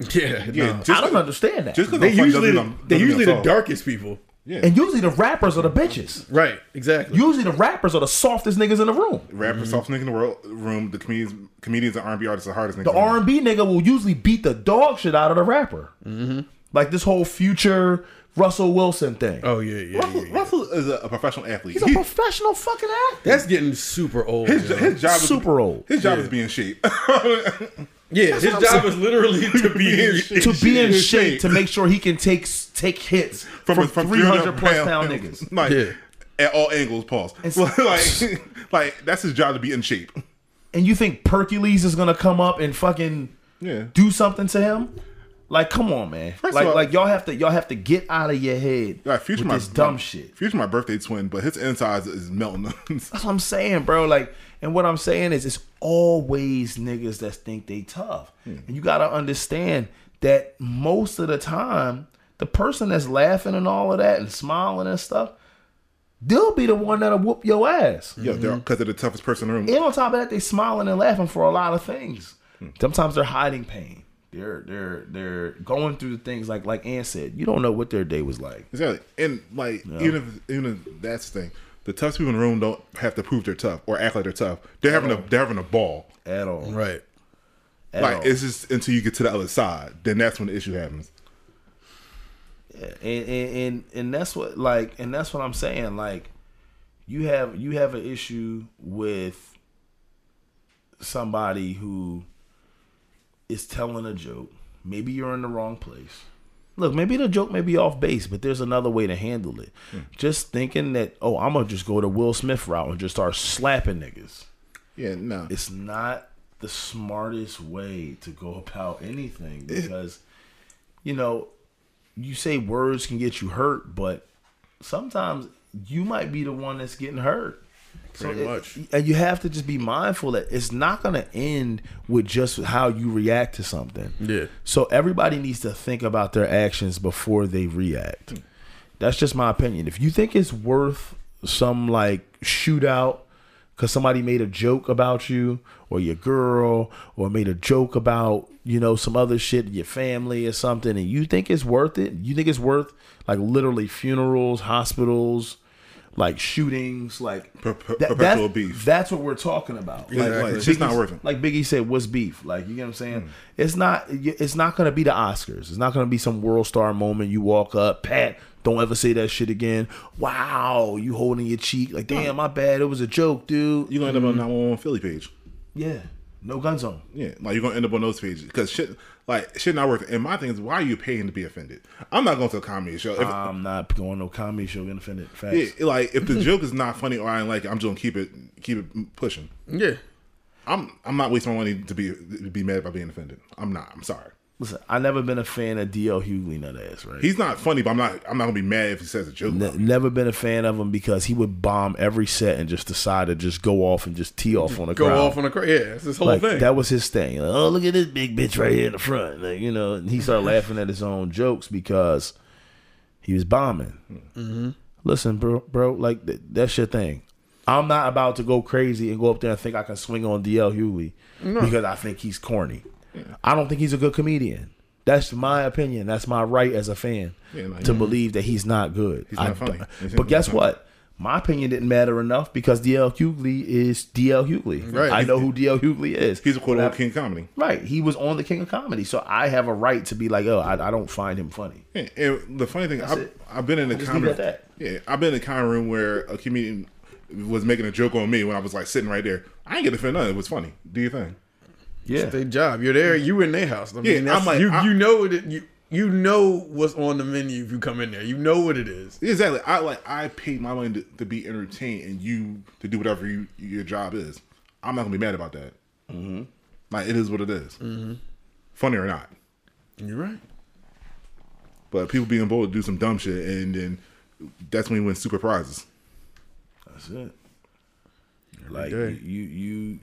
Yeah. Yeah, no. just I don't 'cause- understand that. Just They usually the, they they usually the darkest people. Yeah, and usually the rappers are the bitches. Right. Exactly. Usually the rappers are the softest niggas in the room. rapper, soft nigga in the world room. The comedians, comedians and R&B artists are the hardest. niggas The the R and B nigga will usually beat the dog shit out of the rapper. Mm-hmm. Like this whole future Russell Wilson thing. oh yeah, yeah, Russell, yeah, yeah. Russell is a, a professional athlete. He's a He- professional fucking actor. That's getting super old. his, his job is Super old. His job is being shape. yeah, his job saying. is literally to be Be in shape. to be in in shape shape. to make sure he can take take hits from, from, from 300 plus pound niggas. Like, Yeah. At all angles, pause. like, like that's his job to be in shape. And you think Hercules is gonna come up and fucking Yeah. do something to him? Like, come on, man. First like, of all- like y'all have to y'all have to get out of your head Like, future with my this dumb my- shit. Future my birthday twin, but his insides is melting. That's what I'm saying, bro. Like, and what I'm saying is, it's always niggas that think they tough, hmm. and you gotta understand that most of the time, the person that's laughing and all of that and smiling and stuff, they'll be the one that'll whoop your ass. Yo, they're mm-hmm. because they're the toughest person in the room. And on top of that, they smiling and laughing for a lot of things. Hmm. Sometimes they're hiding pain. They're they're they're going through things like like Ant said. You don't know what their day was like. Exactly. And like even if even if that's the thing, the tough people in the room don't have to prove they're tough or act like they're tough. They're having a they're having a ball. At all. right. At like all. it's just until you get to the other side, then that's when the issue happens. and, and and and that's what like and that's what I'm saying like you have you have an issue with somebody who is telling a joke. Maybe you're in the wrong place. Look maybe the joke may be off base but there's another way to handle it. Hmm. Just thinking that oh I'm gonna just go the Will Smith route and just start slapping niggas. Yeah, no. it's not the smartest way to go about anything because you know you say words can get you hurt but sometimes you might be the one that's getting hurt Pretty it- much. and you have to just be mindful that it's not going to end with just how you react to something Yeah. so everybody needs to think about their actions before they react. That's just my opinion. If you think it's worth some like shootout because somebody made a joke about you or your girl or made a joke about you know some other shit your family or something and you think it's worth it you think it's worth like literally funerals hospitals like shootings like Per- per- that- perpetual that's- beef. that's what we're talking about like, Like, like it's not Biggie's- worth it. like Biggie said, what's beef? Like you get what I'm saying? Hmm. It's not. It's not going to be the Oscars. It's not going to be some world star moment. You walk up, pat. Don't ever say that shit again. Wow, you holding your cheek like, damn, my bad. It was a joke, dude. You're gonna end up on mm-hmm. that one Philly page. Yeah, no gun zone. Yeah, like you're gonna end up on those pages because shit, like shit, not worth it. And my thing is, why are you paying to be offended? I'm not going to a comedy show. If, I'm not going to a comedy show getting offended. Facts. yeah, like if the joke is not funny or I ain't like it, I'm just gonna keep it keep it pushing. Yeah. I'm I'm not wasting my money to be to be mad by being offended. I'm not. I'm sorry. Listen, I never been a fan of DL Hughley nut ass, right? He's not funny, but I'm not. I'm not gonna be mad if he says a joke. Ne- never been a fan of him because he would bomb every set and just decide to just go off and just tee off on the Go crowd. off on a cra- yeah. It's this whole like thing. that was his thing. Like, oh, look at this big bitch right here in the front. Like, you know, and he started laughing at his own jokes because he was bombing. Mm-hmm. Listen, bro, bro, like th- that's your thing. I'm not about to go crazy and go up there and think I can swing on DL Hughley because I think he's corny. I don't think he's a good comedian. That's my opinion. That's my right as a fan Yeah, no, to yeah. believe that he's not good. He's not funny. He's But guess not- what? My opinion didn't matter enough because DL Hughley is DL Hughley. Right. I know who DL Hughley is. He's a quote unquote king of comedy. Right. He was on the King of Comedy. So I have a right to be like, oh, I, I don't find him funny. Yeah, and the funny thing, I've. I've been in a comedy. at Yeah, I've been in a comedy room where a comedian was making a joke on me when I was like sitting right there. I ain't get offended. It was funny. Do you think? Yeah. Their job. You're there. You in their house. I mean, Yeah, I'm like- you. I- you know that you. You know what's on the menu if you come in there. You know what it is. Exactly. I like I paid my money to, to be entertained and you to do whatever you, your job is. I'm not gonna be mad about that. Mm-hmm. Like it is what it is. Mm-hmm. Funny or not. You're right. But people being bold to do some dumb shit and then that's when you win super prizes. That's it. Like day. you, you,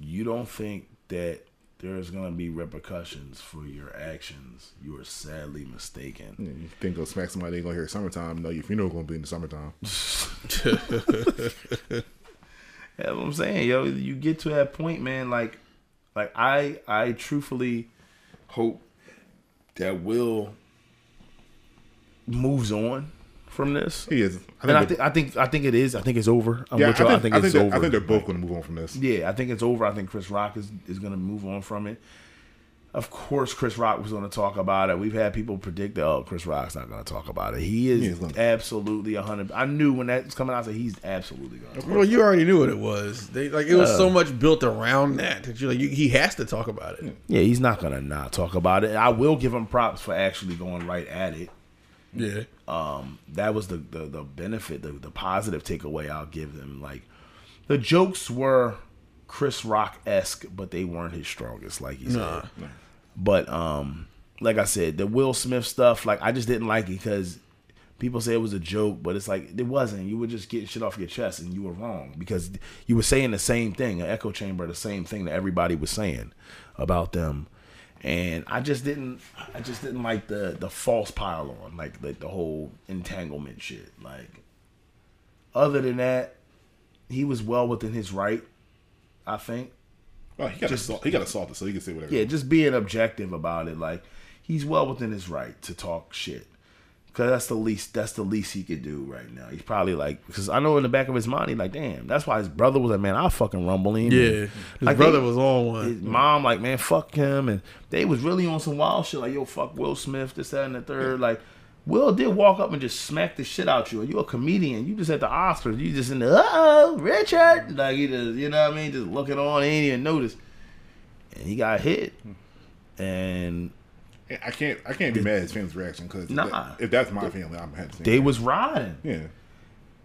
you don't think that there's gonna be repercussions for your actions. You are sadly mistaken. You think go smack somebody ain't gonna hear summertime, no your funeral gonna be in the summertime. That's what I'm saying, yo. You get to that point, man. Like, like I, I truthfully hope that Will moves on from this. He is. I And I they're- think, I think, I think it is. I think it's over. I'm yeah, with y'all. I I think, think, I think, it's they're, over. I think they're both gonna move on from this. Yeah, I think it's over. I think Chris Rock is, is going to move on from it. Of course, Chris Rock was going to talk about it. We've had people predict that, oh, Chris Rock's not going to talk about it. He He is is gonna- absolutely 100. I knew when that was coming out, I said, he's absolutely going to. Well, you already knew what it was. They like it was so much built around that that you like you, he has to talk about it. Yeah, he's not going to not talk about it. I will give him props for actually going right at it. Yeah. um, that was the, the, the benefit, the, the positive takeaway I'll give them. Like the jokes were Chris Rock esque, but they weren't his strongest, like he said. But um, like I said, the Will Smith stuff, like I just didn't like it because people say it was a joke, but it's like it wasn't. You were just getting shit off your chest, and you were wrong because you were saying the same thing, an echo chamber, the same thing that everybody was saying about them. And I just didn't, I just didn't like the the false pile on, like the, the whole entanglement shit. Like, other than that, he was well within his right. I think. Oh, he got Just- assault, he got assaulted, so he can say whatever. Yeah, just being objective about it. Like he's well within his right to talk shit. Cause that's the least that's the least he could do right now. He's probably like because I know in the back of his mind he's like, damn, that's why his brother was like, man, I'll fucking rumble him. Yeah. His like, brother they- was on one. His mom like, man, fuck him, and they was really on some wild shit like, yo, fuck Will Smith, this, that, and the third. Like, Will did walk up and just smack the shit out you. You a comedian. You just at the Oscars. You just in the uh oh Richard, like he just, you know what I mean, just looking on, he ain't even notice, and he got hit, and I can't I can't be mad at his family's reaction because Nah. if that's my family, I'm had the same. they was riding. yeah.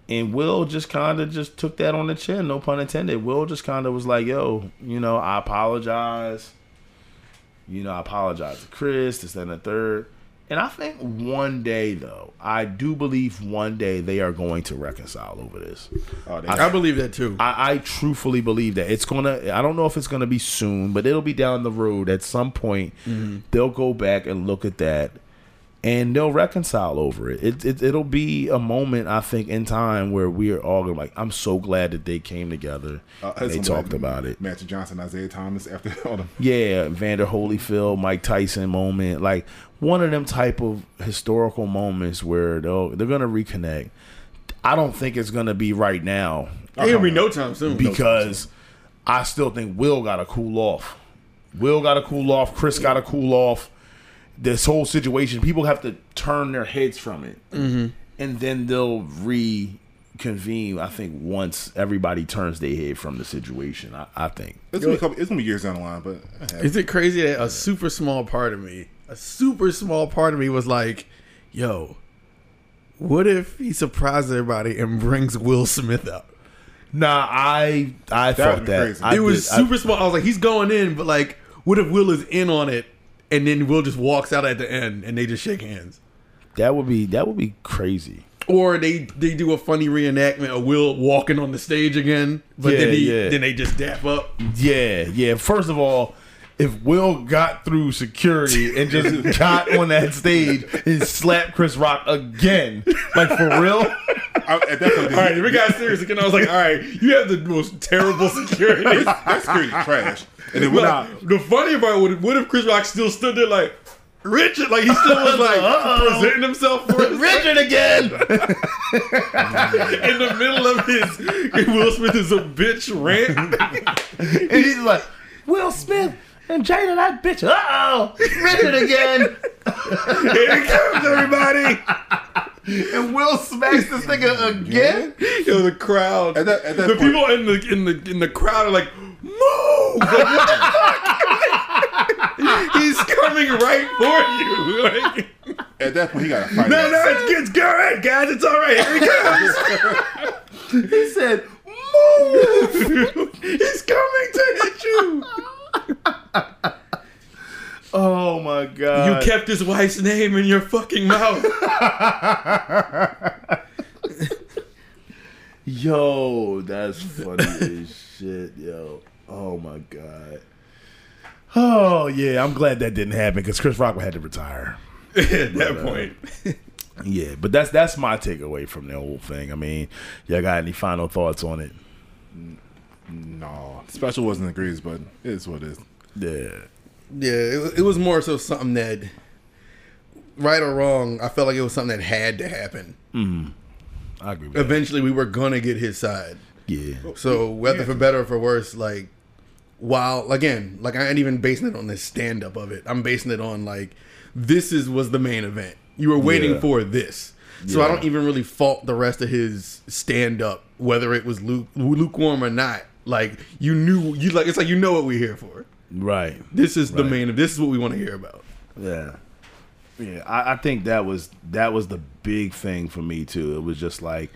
And Will just kind of just took that on the chin, no pun intended. Will just kind of was like, "Yo, you know, I apologize. You know, I apologize to Chris, this, that, and the third. And I think one day, though, I do believe one day they are going to reconcile over this. Oh, they, I believe that too. I, I truthfully believe that it's gonna. I don't know if it's gonna be soon, but it'll be down the road at some point. Mm-hmm. They'll go back and look at that, and they'll reconcile over it. It, it. It'll be a moment, I think, in time where we're all gonna like. I'm so glad that they came together. uh, and they somebody- talked about it. Magic Johnson, Isiah Thomas, after all them. Yeah, Vander Holyfield, Mike Tyson moment, like one of them type of historical moments where they'll they're gonna reconnect. I don't think it's gonna be right now Ain't gonna be no time soon. because I still think Will got to cool off. Will got to cool off. Chris got to cool off. This whole situation, people have to turn their heads from it, Mm-hmm. and then they'll reconvene. I think once everybody turns their head from the situation. I, I think. It's gonna, be a couple, it's gonna be years down the line, but Is it crazy that a super small part of me, a super small part of me was like, yo, what if he surprises everybody and brings Will Smith out? Nah, I I would've thought that. crazy. I it was did- I- super small. I was like, he's going in, but like, what if Will is in on it and then Will just walks out at the end and they just shake hands? that would be that would be crazy. Or they they do a funny reenactment of Will walking on the stage again, but then Yeah, he yeah. then they just dap up. Yeah, yeah. First of all, if Will got through security and just got on that stage and slapped Chris Rock again, like for real, I, at that point, All right, if we got serious again. I was like, all right, you have the most terrible security. that security trash. And then when Nah, the funny part would what if Chris Rock still stood there like, Richard, like he still was like Uh-oh. presenting himself for us. Richard again. in the middle of his Will Smith is a bitch rant. and he's like, Will Smith and Jada, that bitch. Uh oh, Richard again. Here he comes, everybody. and Will smacks this nigga again. Yo, the crowd. At that, at that the point, people in the in the in the crowd are like, move! Like, what the fuck? He's coming right for you. Like, at that point, he got to fight. no, no, it's, it's good, all right, guys. It's all right. Here he comes. He said, move! He's coming to hit you. "Oh my god." You kept his wife's name in your fucking mouth. Yo, that's funny as shit, yo. Oh my god. Oh yeah, I'm glad that didn't happen because Chris Rock had to retire. At that uh, point. Yeah, but that's that's my takeaway from the whole thing. I mean, y'all got any final thoughts on it? No, special wasn't the greatest, but it is what it is. Yeah. Yeah, it, it was more so something that, right or wrong, I felt like it was something that had to happen. Mm-hmm. I agree with that. Eventually, we were gonna get his side. Yeah. So whether for better or for worse, like while again, like I ain't even basing it on the stand up of it. I'm basing it on like this is was the main event. You were waiting Yeah. for this. So I don't even really fault the rest of his stand up, whether it was luke, lukewarm or not. Like you knew you like it's like you know what we're here for. Right. This is the main. This is what we want to hear about. Yeah. Yeah, I, I think that was that was the big thing for me too. It was just like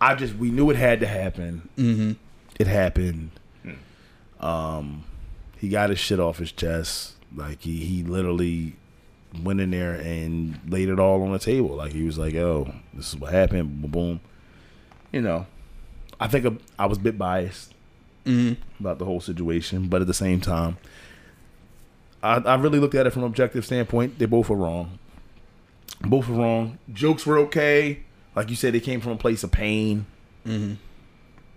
I just we knew it had to happen. Mm-hmm. It happened. Um, he got his shit off his chest. Like he he literally went in there and laid it all on the table. Like he was like, "Oh, this is what happened." Boom, boom. You know, I think I was a bit biased about the whole situation, but at the same time, I, I really looked at it from an objective standpoint. They both were wrong. Both were wrong. Jokes were okay. Like you said, they came from a place of pain.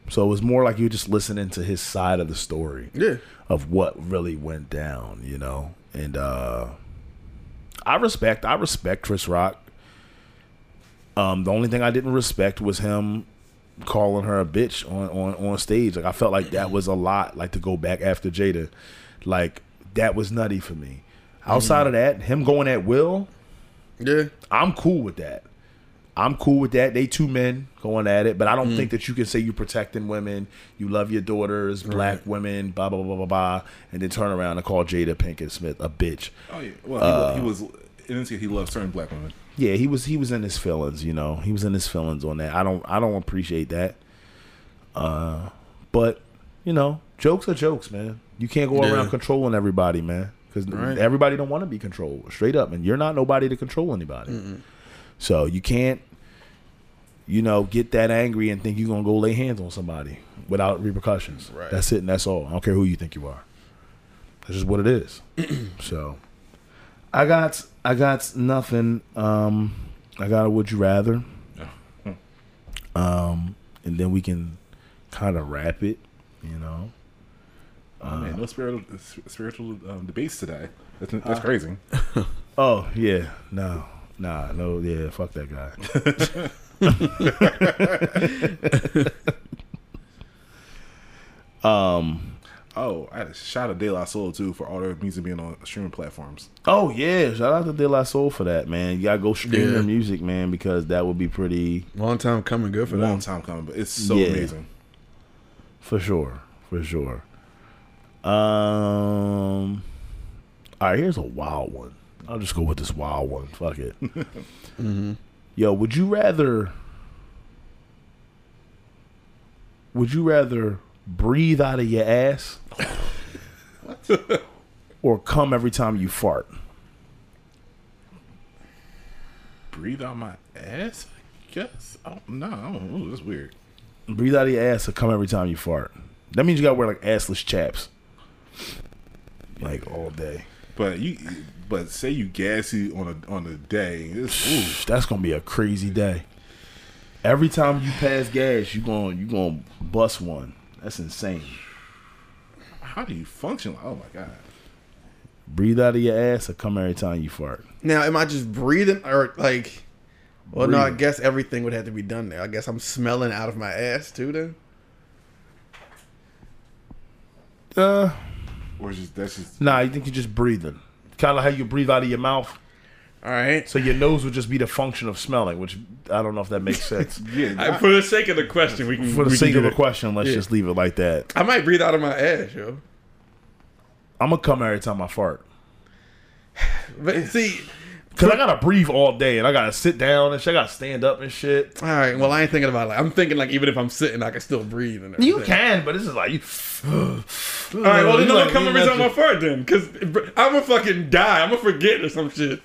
So it was more like you were just listening to his side of the story Yeah. of what really went down, you know. And uh I respect I respect Chris Rock. Um the only thing I didn't respect was him calling her a bitch on on on stage. Like I felt like that was a lot like to go back after Jada. Like that was nutty for me. Outside of that, him going at Will, Yeah. I'm cool with that. I'm cool with that. They two men going at it, but I don't think that you can say you're protecting women, you love your daughters, black women, blah blah blah blah blah, and then turn around and call Jada Pinkett Smith a bitch. Oh yeah. Well, he, was, he was. In this, he loves certain black women. Yeah, he was he was in his feelings, you know. He was in his feelings on that. I don't I don't appreciate that. Uh, but you know, jokes are jokes, man. You can't go Yeah. around controlling everybody, man, because Right. everybody don't want to be controlled, straight up, and you're not nobody to control anybody. So you can't, you know, get that angry and think you're gonna go lay hands on somebody without repercussions. Right. That's it, and that's all. I don't care who you think you are. That's just what it is. so, I got, I got nothing. Um, I got a would you rather. Um, and then we can kind of wrap it. You know. Oh man, no spiritual spiritual um, debates today. That's, that's crazy. Oh yeah, no, nah, no, yeah, fuck that guy. um. Oh, I had a shout out to De La Soul too for all their music being on streaming platforms. Oh yeah, shout out to De La Soul for that, man. You gotta go stream Yeah. their music, man, because that would be pretty Long time coming. Good for that. Long them. time coming, but it's so Yeah. amazing. for sure, for sure. Um. All right, here's a wild one. I'll just go with this wild one. Fuck it. Yo, would you rather? Would you rather breathe out of your ass, or come every time you fart? Breathe out my ass. I guess. I don't know. I don't know. That's weird. Breathe out of your ass or come every time you fart. That means you gotta wear like assless chaps. Like all day. But you, but say you gassy on a on a day. It's, ooh, That's gonna be a crazy day. Every time you pass gas, you going you gonna bust one. That's insane. how do you function? Oh my god. Breathe out of your ass or come every time you fart. Now, am I just breathing or like? Well, no, I guess everything would have to be done there. I guess I'm smelling out of my ass too. Then. Uh, Or just that's just nah, you think you're just breathing. Kind of how you breathe out of your mouth. All right. So your nose would just be the function of smelling, which I don't know if that makes sense. yeah. I, I- for the sake of the question, we can. For the we sake of the it. question, let's Yeah. just leave it like that. I might breathe out of my ass, yo. I'm gonna come every time I fart. But see, Cause I gotta breathe all day and I gotta sit down and shit. I gotta stand up and shit. all right. Well, I ain't thinking about it. Like, I'm thinking like even if I'm sitting, I can still breathe. And You can, but this is like you. All right. Well, then You I'm like- gonna come you every time I imagine- fart then, because I'm gonna fucking die. I'm gonna forget or some shit.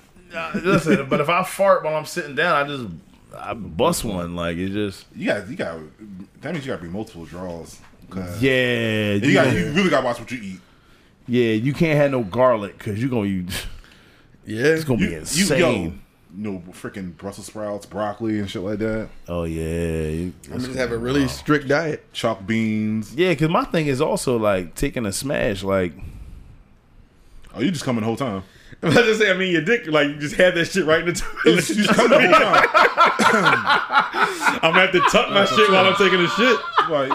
Listen, but if I fart while I'm sitting down, I just I bust one. Like it just you got you got that means you got to be multiple draws. 'cause yeah. You You got you really got to watch what you eat. yeah, you can't have no garlic because you're gonna use. Yeah. It's gonna You, be you insane. yo, you know, freaking Brussels sprouts, broccoli, and shit like that. oh yeah, I'm just have a really strict diet. Chalk beans. yeah. Because my thing is also like taking a smash. Like Oh, you just coming the whole time. I'm about to say, I mean, your dick, like, you just had that shit right in the You toilet. you just coming the whole time. I'm gonna have to tuck my shit while I'm taking a shit. Like,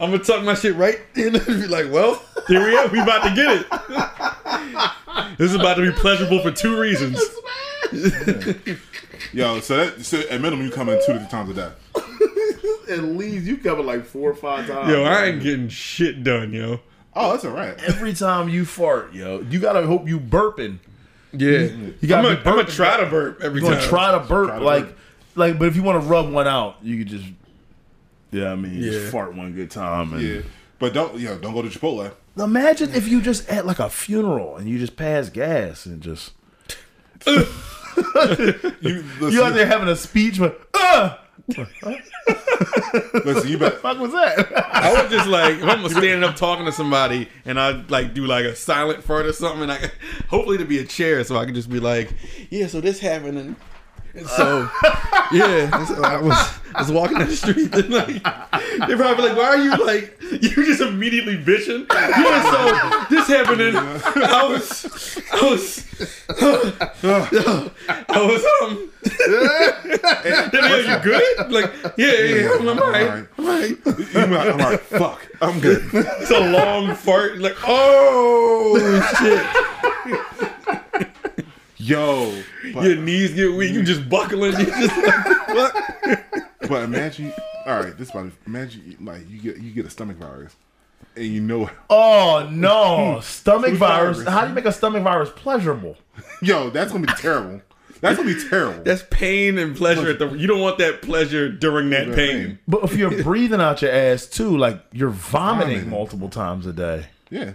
I'm gonna tuck my shit right in and be like, well, here we are. We about to get it. this is about to be pleasurable for two reasons. yo, so that so at minimum you come in two to three times a day. at least you cover like four or five times. Yo, I ain't getting shit done, yo. Oh, that's all right. Every time you fart, yo, you gotta hope you burping. Yeah. You I'm gotta gonna, I'm gonna try to burp every You're gonna time. try to burp, Try to like, burp. like. But if you want to rub one out, you could just, yeah, I mean, Yeah. just fart one good time. And Yeah, but don't yo don't go to Chipotle. imagine if you just at like a funeral and you just pass gas and just You you listen, out there having a speech, but uh, listen, you better. fuck was that? I was just like, if I'm standing up talking to somebody and I like do like a silent fart or something, and I hopefully to be a chair so I can just be like, yeah, so this happened and. And So yeah, so I was I was walking down the street and like they probably like, why are you like you just immediately bitching? Yeah, so this happened and I was I was I was um yo, you good? Like yeah yeah, yeah I'm, I'm alright I'm alright You be like, I'm like, fuck, I'm good. it's a long fart. Like, oh shit! Yo, but, Your knees get weak. You just buckling. You just like, what? but imagine, all right, this about imagine like you get you get a stomach virus, and you know, Oh no, stomach virus. virus. How do you make a stomach virus pleasurable? yo, that's gonna be terrible. That's gonna be terrible. That's pain and pleasure. At the you don't want that pleasure during that pain. But if you're breathing out your ass too, like you're vomiting Vomiting. multiple times a day. yeah.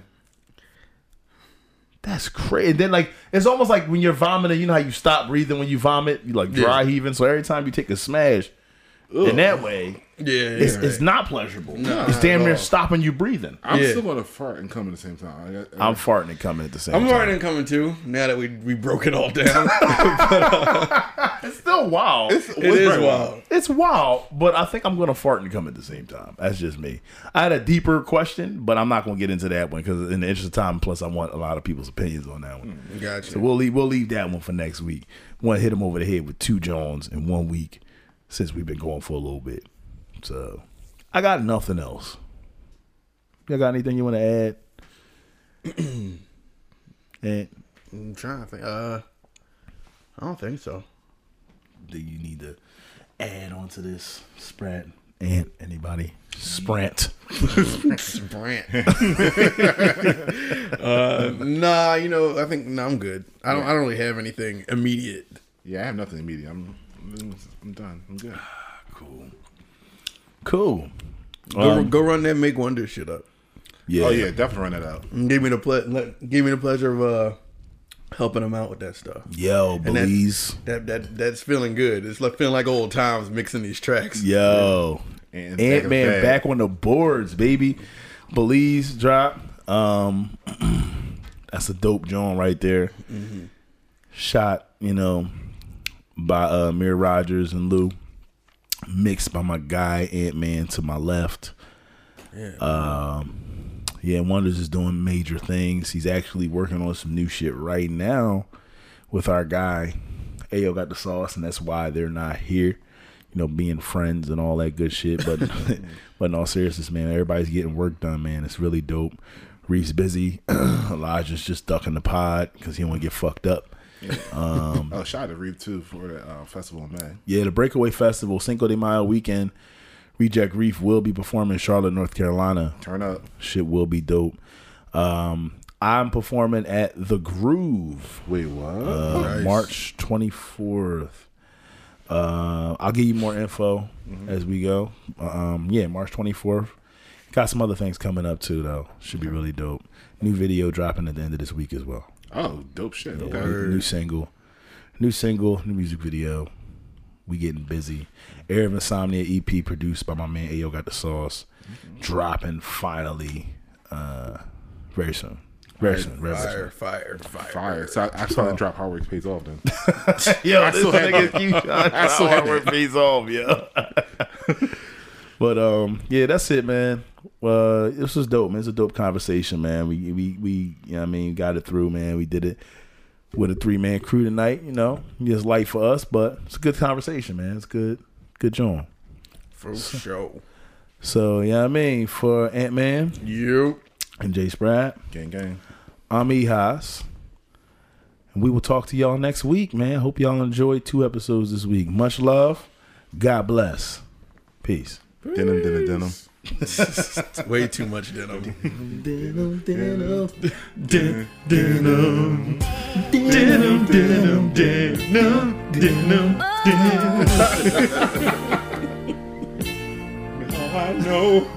That's crazy. Then like it's almost like when you're vomiting, you know how you stop breathing when you vomit, you like dry Yeah. heaving. So every time you take a smash, in that way, Yeah, it's, it's not pleasurable. it's damn near stopping you breathing. I'm Yeah. still gonna fart and come at the same time. I got, I'm uh, farting and coming at the same time. I'm time. already coming too. Now that we we broke it all down, uh, It's still wild. it's, it is wild. It's wild, but I think I'm gonna fart and come at the same time. That's just me. I had a deeper question, but I'm not gonna get into that one because in the interest of time, plus I want a lot of people's opinions on that one. Hmm, gotcha. So we'll leave we'll leave that one for next week. Want to hit him over the head with two Jones in one week since we've been going for a little bit. So I got nothing else. You got anything you want to add? and I'm trying to think. Uh, I don't think so. do you need to add on to this sprint? And anybody? Sprint. Sprint. uh, nah, you know, I think no, I'm good. I don't. I don't really have anything immediate. Yeah, I have nothing immediate. I'm, I'm done. I'm good. Cool. Cool. Go, Um, go run that make wonder shit up. yeah. Oh yeah, definitely run that out. Give me the ple- give me the pleasure of uh helping them out with that stuff. Yo, that- Belize. That that that's feeling good. It's like feeling like old times mixing these tracks. Yo. And Ant Man back on the boards, baby. Belize drop. Um, that's a dope joint right there. Shot, you know, by uh Mir Rogers and Lou. Mixed by my guy Ant Man to my left. Yeah. Um, yeah, Wonders is doing major things. He's actually working on some new shit right now with our guy. Ayo got the sauce, and that's why they're not here. You know, being friends and all that good shit. But but in all seriousness, man, everybody's getting work done, man. It's really dope. Reese busy. Elijah's just ducking the pod because he don't want to get fucked up. Oh, shout out to Reeve too for the uh, festival in May. Yeah, the Breakaway Festival, Cinco de Mayo weekend. Reject Reef will be performing in Charlotte, North Carolina. Turn up. Shit will be dope. Um, I'm performing at The Groove Wait, what? uh, Nice. March 24th. Uh, I'll give you more info as we go. Um, yeah, March 24th. Got some other things coming up too, though. Should be really dope. New video dropping at the end of this week as well. Oh, dope shit. Okay. New, new single, new single, new music video. We getting busy. Air of Insomnia EP produced by my man Ayo Got the Sauce, dropping finally uh, very soon. Very soon. Very Fire, fire, fire. Fire. So I, I saw that drop. Hard work pays off then. soon. Yo, I still had nigga keep trying to still had where pays off, yo. but um, yeah, that's it, man. Uh, this was dope, man. It's a dope conversation, man. We we we, you know, what I mean, got it through, man. We did it with a three man crew tonight. You know, it's light for us, but it's a good conversation, man. It's good, good joint. For sure. So yeah, I mean, for Ant Man You. and Jay Sprat, Gang, gang. I'm E Hos. And we will talk to y'all next week, man. Hope y'all enjoyed two episodes this week. Much love. God bless. Peace. Denim, denim, denim. Way too much denim. Denim, denim, denim, denim, denim, denim, denim, denim. Now I know.